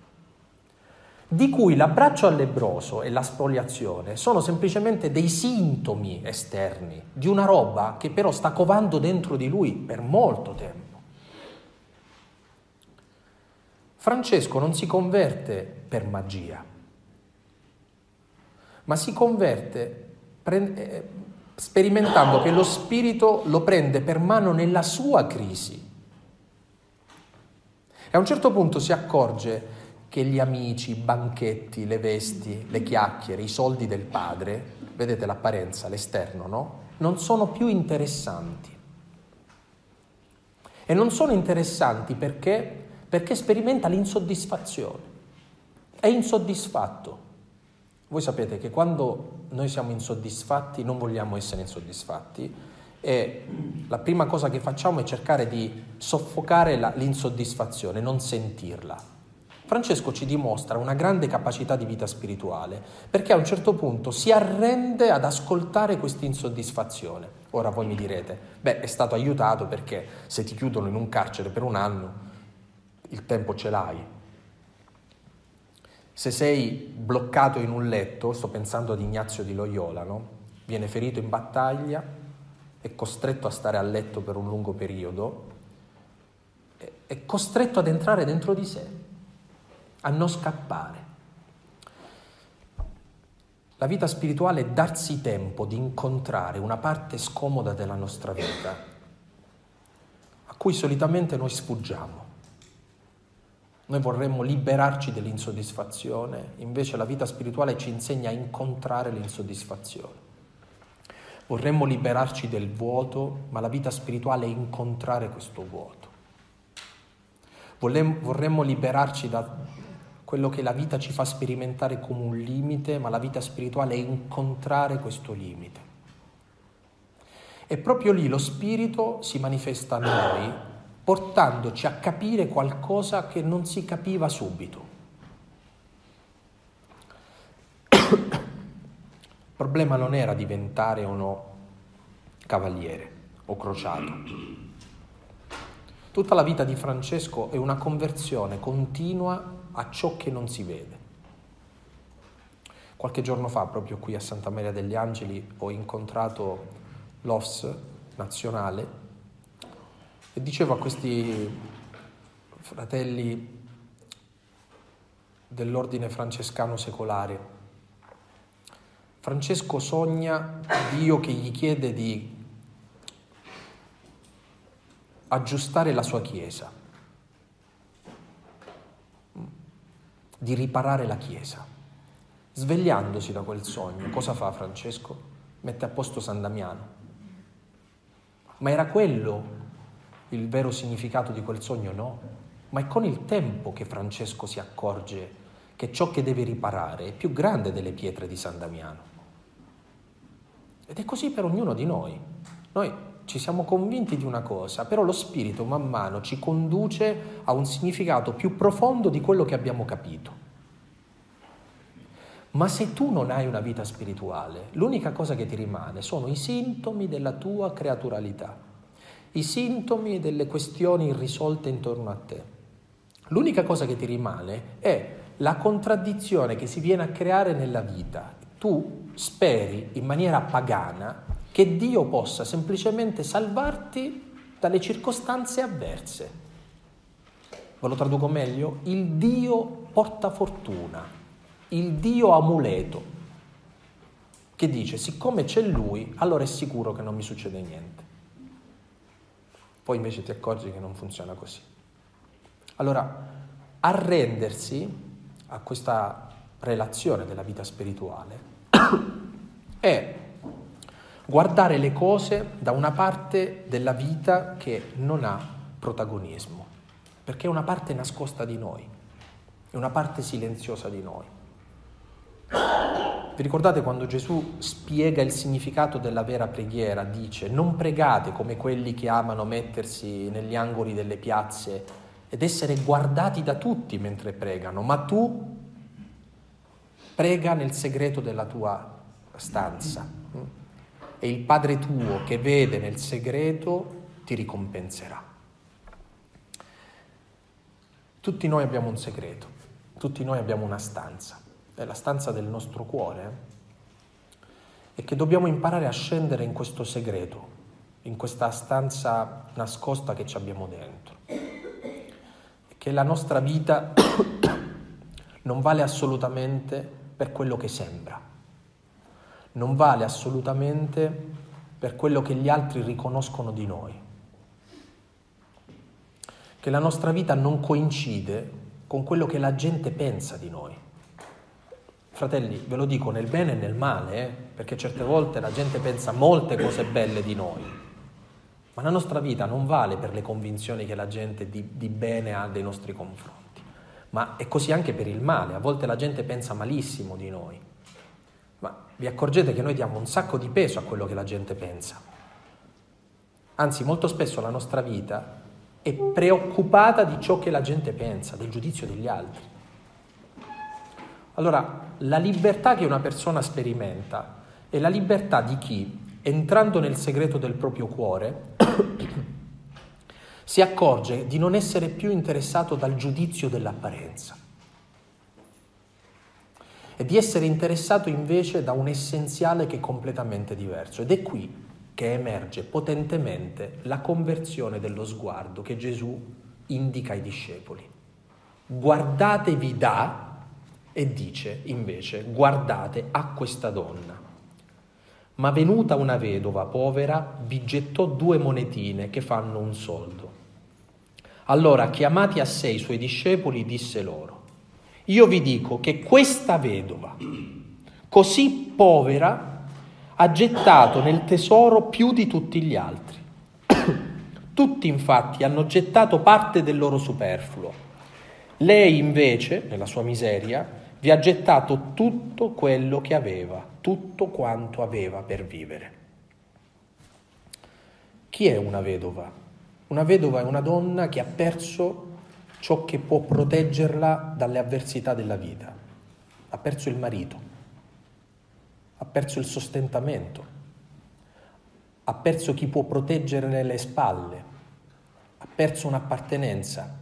di cui l'abbraccio al lebroso e la spoliazione sono semplicemente dei sintomi esterni di una roba che però sta covando dentro di lui per molto tempo. Francesco non si converte per magia, ma si converte eh, sperimentando che lo spirito lo prende per mano nella sua crisi. E a un certo punto si accorge che gli amici, i banchetti, le vesti, le chiacchiere, i soldi del padre, vedete l'apparenza, l'esterno, no? Non sono più interessanti. E non sono interessanti perché? Perché sperimenta l'insoddisfazione. È insoddisfatto. Voi sapete che quando noi siamo insoddisfatti non vogliamo essere insoddisfatti e la prima cosa che facciamo è cercare di soffocare la, l'insoddisfazione, non sentirla. Francesco ci dimostra una grande capacità di vita spirituale perché a un certo punto si arrende ad ascoltare questa insoddisfazione. Ora voi mi direte, beh è stato aiutato perché se ti chiudono in un carcere per un anno il tempo ce l'hai, se sei bloccato in un letto, sto pensando ad Ignazio di Loyola, no? viene ferito in battaglia, è costretto a stare a letto per un lungo periodo, è costretto ad entrare dentro di sé, a non scappare. La vita spirituale è darsi tempo di incontrare una parte scomoda della nostra vita, a cui solitamente noi sfuggiamo. Noi vorremmo liberarci dell'insoddisfazione, invece la vita spirituale ci insegna a incontrare l'insoddisfazione. Vorremmo liberarci del vuoto, ma la vita spirituale è incontrare questo vuoto. Vorremmo liberarci da quello che la vita ci fa sperimentare come un limite, ma la vita spirituale è incontrare questo limite. E proprio lì lo spirito si manifesta a noi portandoci a capire qualcosa che non si capiva subito. Il problema non era diventare o no cavaliere o crociato. Tutta la vita di Francesco è una conversione continua a ciò che non si vede. Qualche giorno fa, proprio qui a Santa Maria degli Angeli, ho incontrato l'OS nazionale e dicevo a questi fratelli dell'ordine francescano secolare, Francesco sogna Dio che gli chiede di aggiustare la sua Chiesa, di riparare la Chiesa. Svegliandosi da quel sogno, cosa fa Francesco? Mette a posto San Damiano. Ma era quello il vero significato di quel sogno? No, ma è con il tempo che Francesco si accorge che ciò che deve riparare è più grande delle pietre di San Damiano. Ed è così per ognuno di noi. Noi ci siamo convinti di una cosa, però lo Spirito man mano ci conduce a un significato più profondo di quello che abbiamo capito. Ma se tu non hai una vita spirituale, l'unica cosa che ti rimane sono i sintomi della tua creaturalità i sintomi delle questioni irrisolte intorno a te. L'unica cosa che ti rimane è la contraddizione che si viene a creare nella vita. Tu speri in maniera pagana che Dio possa semplicemente salvarti dalle circostanze avverse. Ve lo traduco meglio? Il Dio porta fortuna, il Dio amuleto, che dice siccome c'è Lui, allora è sicuro che non mi succede niente poi invece ti accorgi che non funziona così. Allora, arrendersi a questa relazione della vita spirituale è guardare le cose da una parte della vita che non ha protagonismo, perché è una parte nascosta di noi, è una parte silenziosa di noi. Vi ricordate quando Gesù spiega il significato della vera preghiera? Dice, non pregate come quelli che amano mettersi negli angoli delle piazze ed essere guardati da tutti mentre pregano, ma tu prega nel segreto della tua stanza e il Padre tuo che vede nel segreto ti ricompenserà. Tutti noi abbiamo un segreto, tutti noi abbiamo una stanza è la stanza del nostro cuore, e che dobbiamo imparare a scendere in questo segreto, in questa stanza nascosta che ci abbiamo dentro. Che la nostra vita non vale assolutamente per quello che sembra, non vale assolutamente per quello che gli altri riconoscono di noi. che la nostra vita non coincide con quello che la gente pensa di noi. Fratelli, ve lo dico nel bene e nel male, eh? perché certe volte la gente pensa molte cose belle di noi, ma la nostra vita non vale per le convinzioni che la gente di, di bene ha dei nostri confronti, ma è così anche per il male, a volte la gente pensa malissimo di noi, ma vi accorgete che noi diamo un sacco di peso a quello che la gente pensa. Anzi, molto spesso la nostra vita è preoccupata di ciò che la gente pensa, del giudizio degli altri. Allora, la libertà che una persona sperimenta è la libertà di chi, entrando nel segreto del proprio cuore, si accorge di non essere più interessato dal giudizio dell'apparenza e di essere interessato invece da un essenziale che è completamente diverso. Ed è qui che emerge potentemente la conversione dello sguardo che Gesù indica ai discepoli. Guardatevi da e dice invece guardate a questa donna. Ma venuta una vedova povera vi gettò due monetine che fanno un soldo. Allora, chiamati a sé i suoi discepoli, disse loro, io vi dico che questa vedova, così povera, ha gettato nel tesoro più di tutti gli altri. Tutti infatti hanno gettato parte del loro superfluo. Lei invece, nella sua miseria, vi ha gettato tutto quello che aveva, tutto quanto aveva per vivere. Chi è una vedova? Una vedova è una donna che ha perso ciò che può proteggerla dalle avversità della vita. Ha perso il marito, ha perso il sostentamento, ha perso chi può proteggerle le spalle, ha perso un'appartenenza.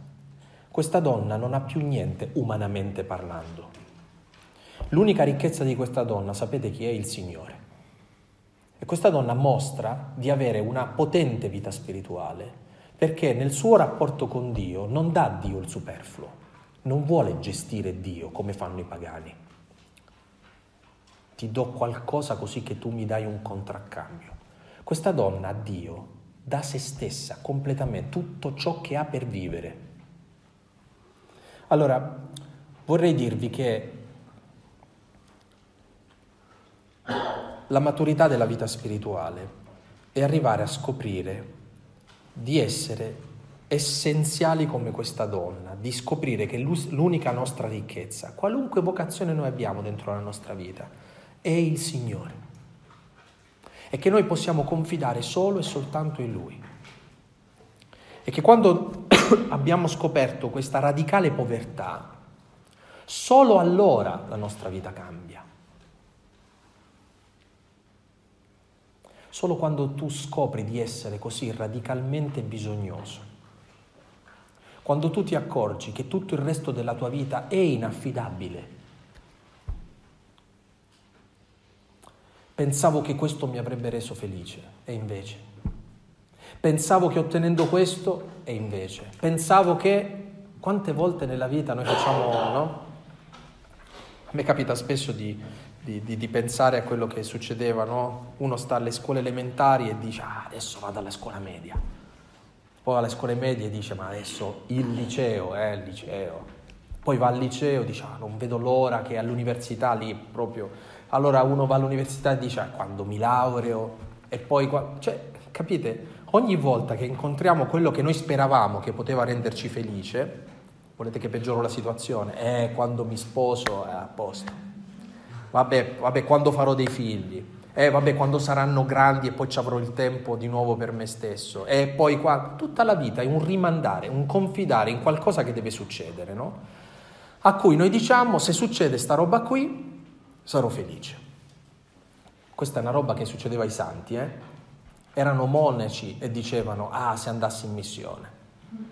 Questa donna non ha più niente umanamente parlando. L'unica ricchezza di questa donna, sapete chi è? Il Signore. E questa donna mostra di avere una potente vita spirituale perché nel suo rapporto con Dio non dà a Dio il superfluo, non vuole gestire Dio come fanno i pagani ti do qualcosa così che tu mi dai un contraccambio. Questa donna a Dio dà se stessa completamente tutto ciò che ha per vivere. Allora, vorrei dirvi che la maturità della vita spirituale è arrivare a scoprire di essere essenziali come questa donna, di scoprire che l'unica nostra ricchezza, qualunque vocazione noi abbiamo dentro la nostra vita, è il Signore e che noi possiamo confidare solo e soltanto in Lui. E che quando abbiamo scoperto questa radicale povertà, solo allora la nostra vita cambia. Solo quando tu scopri di essere così radicalmente bisognoso, quando tu ti accorgi che tutto il resto della tua vita è inaffidabile, Pensavo che questo mi avrebbe reso felice e invece. Pensavo che ottenendo questo e invece. Pensavo che quante volte nella vita noi facciamo, no? A me capita spesso di, di, di, di pensare a quello che succedeva, no? Uno sta alle scuole elementari e dice, ah, adesso vado alla scuola media. Poi alle scuole medie dice, ma adesso il liceo, eh, il liceo. Poi va al liceo e dice, ah, non vedo l'ora che all'università lì proprio allora uno va all'università e dice ah, quando mi laureo e poi, cioè, capite? Ogni volta che incontriamo quello che noi speravamo che poteva renderci felice, volete che peggioro la situazione? Eh, quando mi sposo è a posto. Vabbè, vabbè, quando farò dei figli. Eh, vabbè, quando saranno grandi e poi ci avrò il tempo di nuovo per me stesso. E poi qua, tutta la vita è un rimandare, un confidare in qualcosa che deve succedere, no? A cui noi diciamo, se succede sta roba qui, sarò felice. Questa è una roba che succedeva ai santi, eh? Erano monaci e dicevano, ah, se andassi in missione.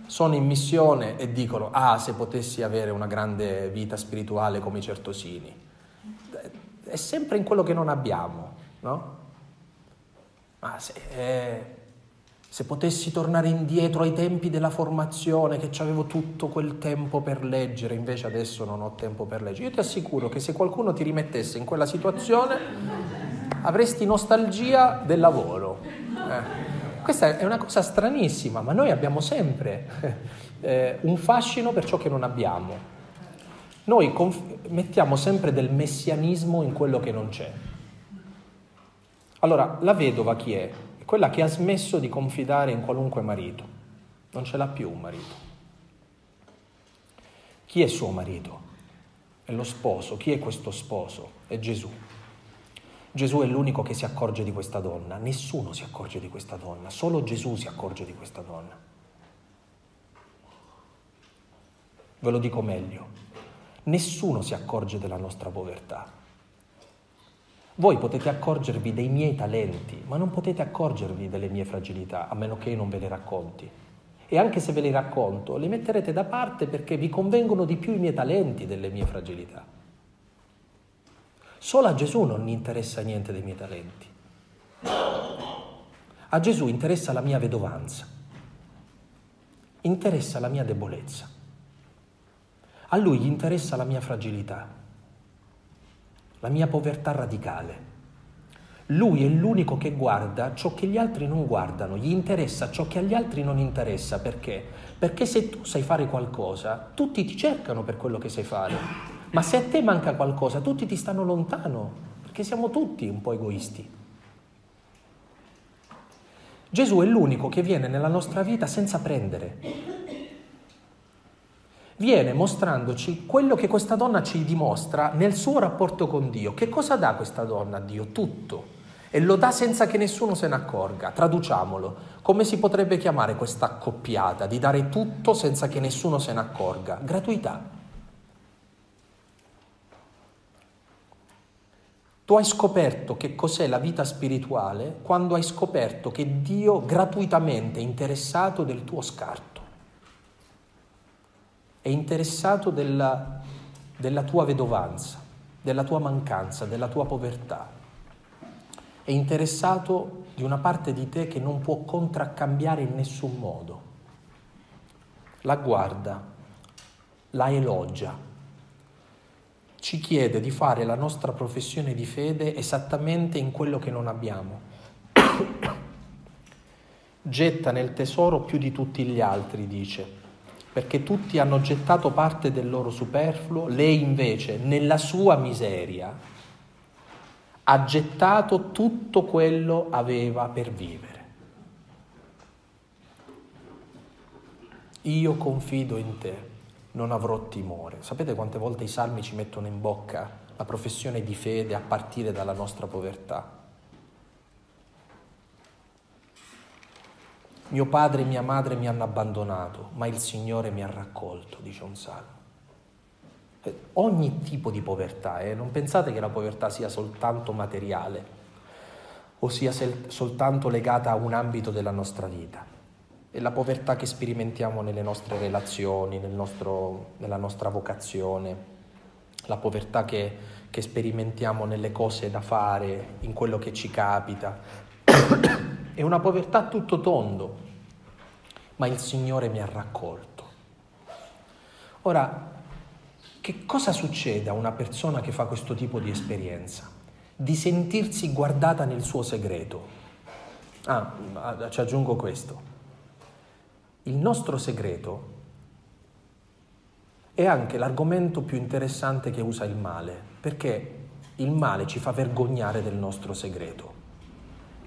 Sono in missione e dicono, ah, se potessi avere una grande vita spirituale come i certosini. È sempre in quello che non abbiamo, no? Ma se, eh, se potessi tornare indietro ai tempi della formazione, che avevo tutto quel tempo per leggere, invece adesso non ho tempo per leggere, io ti assicuro che se qualcuno ti rimettesse in quella situazione avresti nostalgia del lavoro. Eh. questa è una cosa stranissima, ma noi abbiamo sempre eh, un fascino per ciò che non abbiamo. Noi conf- mettiamo sempre del messianismo in quello che non c'è. Allora, la vedova chi è? È quella che ha smesso di confidare in qualunque marito. Non ce l'ha più un marito. Chi è suo marito? È lo sposo. Chi è questo sposo? È Gesù. Gesù è l'unico che si accorge di questa donna, nessuno si accorge di questa donna, solo Gesù si accorge di questa donna. Ve lo dico meglio, nessuno si accorge della nostra povertà. Voi potete accorgervi dei miei talenti, ma non potete accorgervi delle mie fragilità, a meno che io non ve le racconti. E anche se ve le racconto, le metterete da parte perché vi convengono di più i miei talenti delle mie fragilità. Solo a Gesù non interessa niente dei miei talenti. A Gesù interessa la mia vedovanza, interessa la mia debolezza. A lui gli interessa la mia fragilità, la mia povertà radicale. Lui è l'unico che guarda ciò che gli altri non guardano, gli interessa ciò che agli altri non interessa. Perché? Perché se tu sai fare qualcosa, tutti ti cercano per quello che sai fare. Ma se a te manca qualcosa, tutti ti stanno lontano, perché siamo tutti un po' egoisti. Gesù è l'unico che viene nella nostra vita senza prendere viene mostrandoci quello che questa donna ci dimostra nel suo rapporto con Dio. Che cosa dà questa donna a Dio? Tutto. E lo dà senza che nessuno se ne accorga. Traduciamolo. Come si potrebbe chiamare questa accoppiata di dare tutto senza che nessuno se ne accorga? Gratuità. Tu hai scoperto che cos'è la vita spirituale quando hai scoperto che Dio gratuitamente è interessato del tuo scarto è interessato della, della tua vedovanza, della tua mancanza, della tua povertà. È interessato di una parte di te che non può contraccambiare in nessun modo. La guarda, la elogia, ci chiede di fare la nostra professione di fede esattamente in quello che non abbiamo. Getta nel tesoro più di tutti gli altri, dice perché tutti hanno gettato parte del loro superfluo, lei invece nella sua miseria ha gettato tutto quello aveva per vivere. Io confido in te, non avrò timore. Sapete quante volte i salmi ci mettono in bocca la professione di fede a partire dalla nostra povertà? Mio padre e mia madre mi hanno abbandonato, ma il Signore mi ha raccolto, dice un salmo. Eh, ogni tipo di povertà, eh? non pensate che la povertà sia soltanto materiale o sia soltanto legata a un ambito della nostra vita. È la povertà che sperimentiamo nelle nostre relazioni, nel nostro, nella nostra vocazione, la povertà che, che sperimentiamo nelle cose da fare, in quello che ci capita, è una povertà tutto tondo, ma il Signore mi ha raccolto. Ora, che cosa succede a una persona che fa questo tipo di esperienza? Di sentirsi guardata nel suo segreto. Ah, ci aggiungo questo. Il nostro segreto è anche l'argomento più interessante che usa il male, perché il male ci fa vergognare del nostro segreto.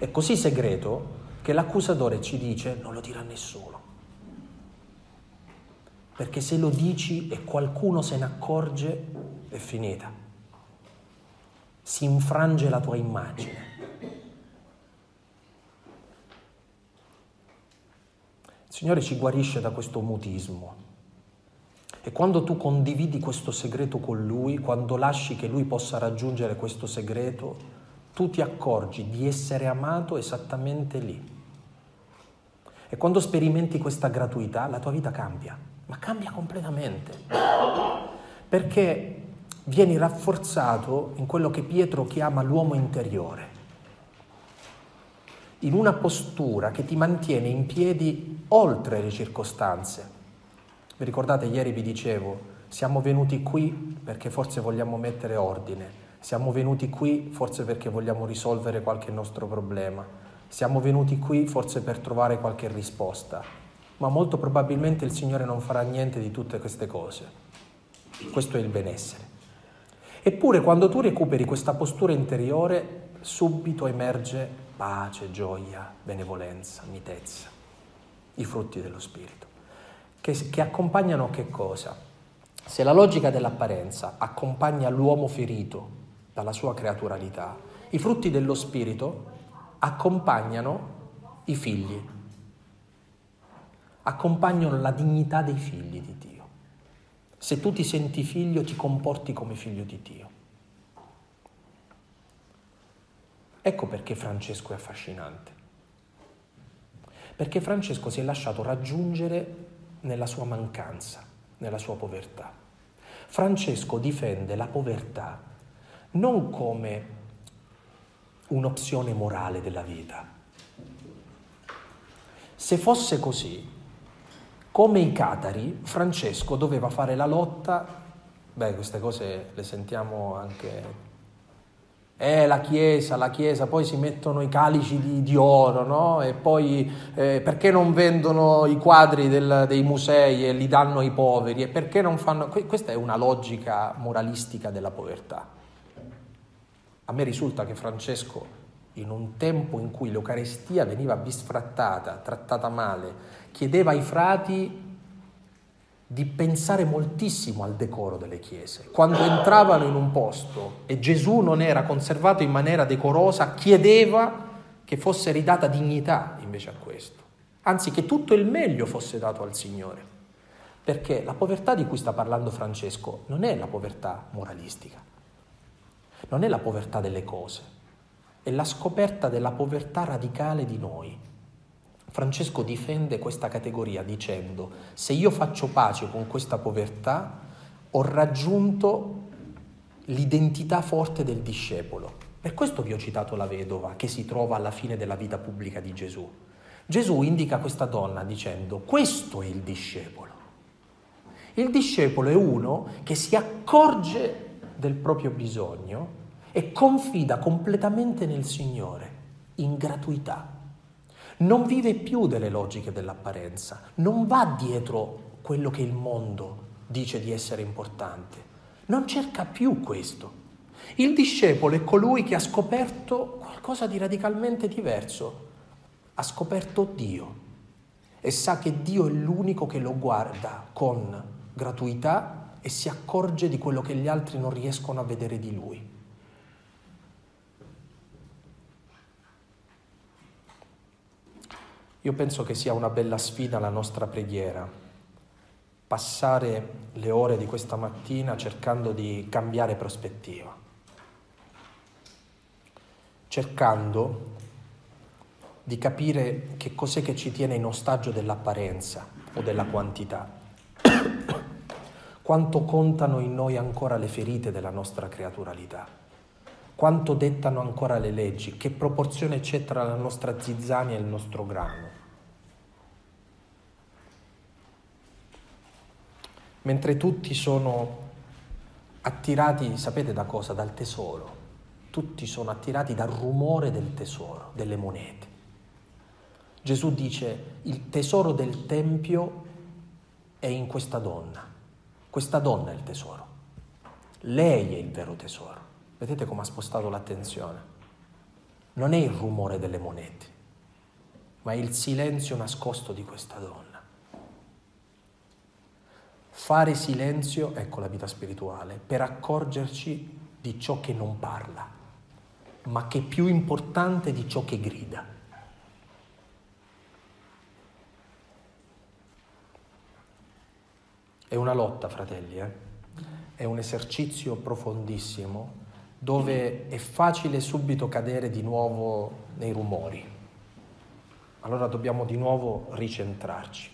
È così segreto che l'accusatore ci dice non lo dirà nessuno. Perché se lo dici e qualcuno se ne accorge, è finita. Si infrange la tua immagine. Il Signore ci guarisce da questo mutismo. E quando tu condividi questo segreto con Lui, quando lasci che Lui possa raggiungere questo segreto, tu ti accorgi di essere amato esattamente lì. E quando sperimenti questa gratuità, la tua vita cambia, ma cambia completamente. Perché vieni rafforzato in quello che Pietro chiama l'uomo interiore, in una postura che ti mantiene in piedi oltre le circostanze. Vi ricordate, ieri vi dicevo, siamo venuti qui perché forse vogliamo mettere ordine, siamo venuti qui forse perché vogliamo risolvere qualche nostro problema. Siamo venuti qui forse per trovare qualche risposta, ma molto probabilmente il Signore non farà niente di tutte queste cose. Questo è il benessere. Eppure quando tu recuperi questa postura interiore, subito emerge pace, gioia, benevolenza, mitezza, i frutti dello Spirito, che, che accompagnano che cosa? Se la logica dell'apparenza accompagna l'uomo ferito dalla sua creaturalità, i frutti dello Spirito accompagnano i figli, accompagnano la dignità dei figli di Dio. Se tu ti senti figlio, ti comporti come figlio di Dio. Ecco perché Francesco è affascinante. Perché Francesco si è lasciato raggiungere nella sua mancanza, nella sua povertà. Francesco difende la povertà non come un'opzione morale della vita. Se fosse così, come i catari, Francesco doveva fare la lotta, beh queste cose le sentiamo anche eh, la Chiesa, la Chiesa, poi si mettono i calici di, di oro, no? E poi eh, perché non vendono i quadri del, dei musei e li danno ai poveri? E perché non fanno... Questa è una logica moralistica della povertà. A me risulta che Francesco, in un tempo in cui l'Eucarestia veniva bisfrattata, trattata male, chiedeva ai frati di pensare moltissimo al decoro delle chiese. Quando entravano in un posto e Gesù non era conservato in maniera decorosa, chiedeva che fosse ridata dignità invece a questo, anzi che tutto il meglio fosse dato al Signore. Perché la povertà di cui sta parlando Francesco non è la povertà moralistica, non è la povertà delle cose, è la scoperta della povertà radicale di noi. Francesco difende questa categoria dicendo se io faccio pace con questa povertà ho raggiunto l'identità forte del discepolo. Per questo vi ho citato la vedova che si trova alla fine della vita pubblica di Gesù. Gesù indica questa donna dicendo questo è il discepolo. Il discepolo è uno che si accorge del proprio bisogno e confida completamente nel Signore, in gratuità. Non vive più delle logiche dell'apparenza, non va dietro quello che il mondo dice di essere importante, non cerca più questo. Il discepolo è colui che ha scoperto qualcosa di radicalmente diverso, ha scoperto Dio e sa che Dio è l'unico che lo guarda con gratuità e si accorge di quello che gli altri non riescono a vedere di lui. Io penso che sia una bella sfida la nostra preghiera, passare le ore di questa mattina cercando di cambiare prospettiva, cercando di capire che cos'è che ci tiene in ostaggio dell'apparenza o della quantità, quanto contano in noi ancora le ferite della nostra creaturalità, quanto dettano ancora le leggi, che proporzione c'è tra la nostra zizzania e il nostro grano. mentre tutti sono attirati, sapete da cosa? Dal tesoro. Tutti sono attirati dal rumore del tesoro, delle monete. Gesù dice, il tesoro del Tempio è in questa donna. Questa donna è il tesoro. Lei è il vero tesoro. Vedete come ha spostato l'attenzione? Non è il rumore delle monete, ma è il silenzio nascosto di questa donna. Fare silenzio, ecco la vita spirituale, per accorgerci di ciò che non parla, ma che è più importante di ciò che grida. È una lotta, fratelli, eh? è un esercizio profondissimo dove è facile subito cadere di nuovo nei rumori. Allora dobbiamo di nuovo ricentrarci.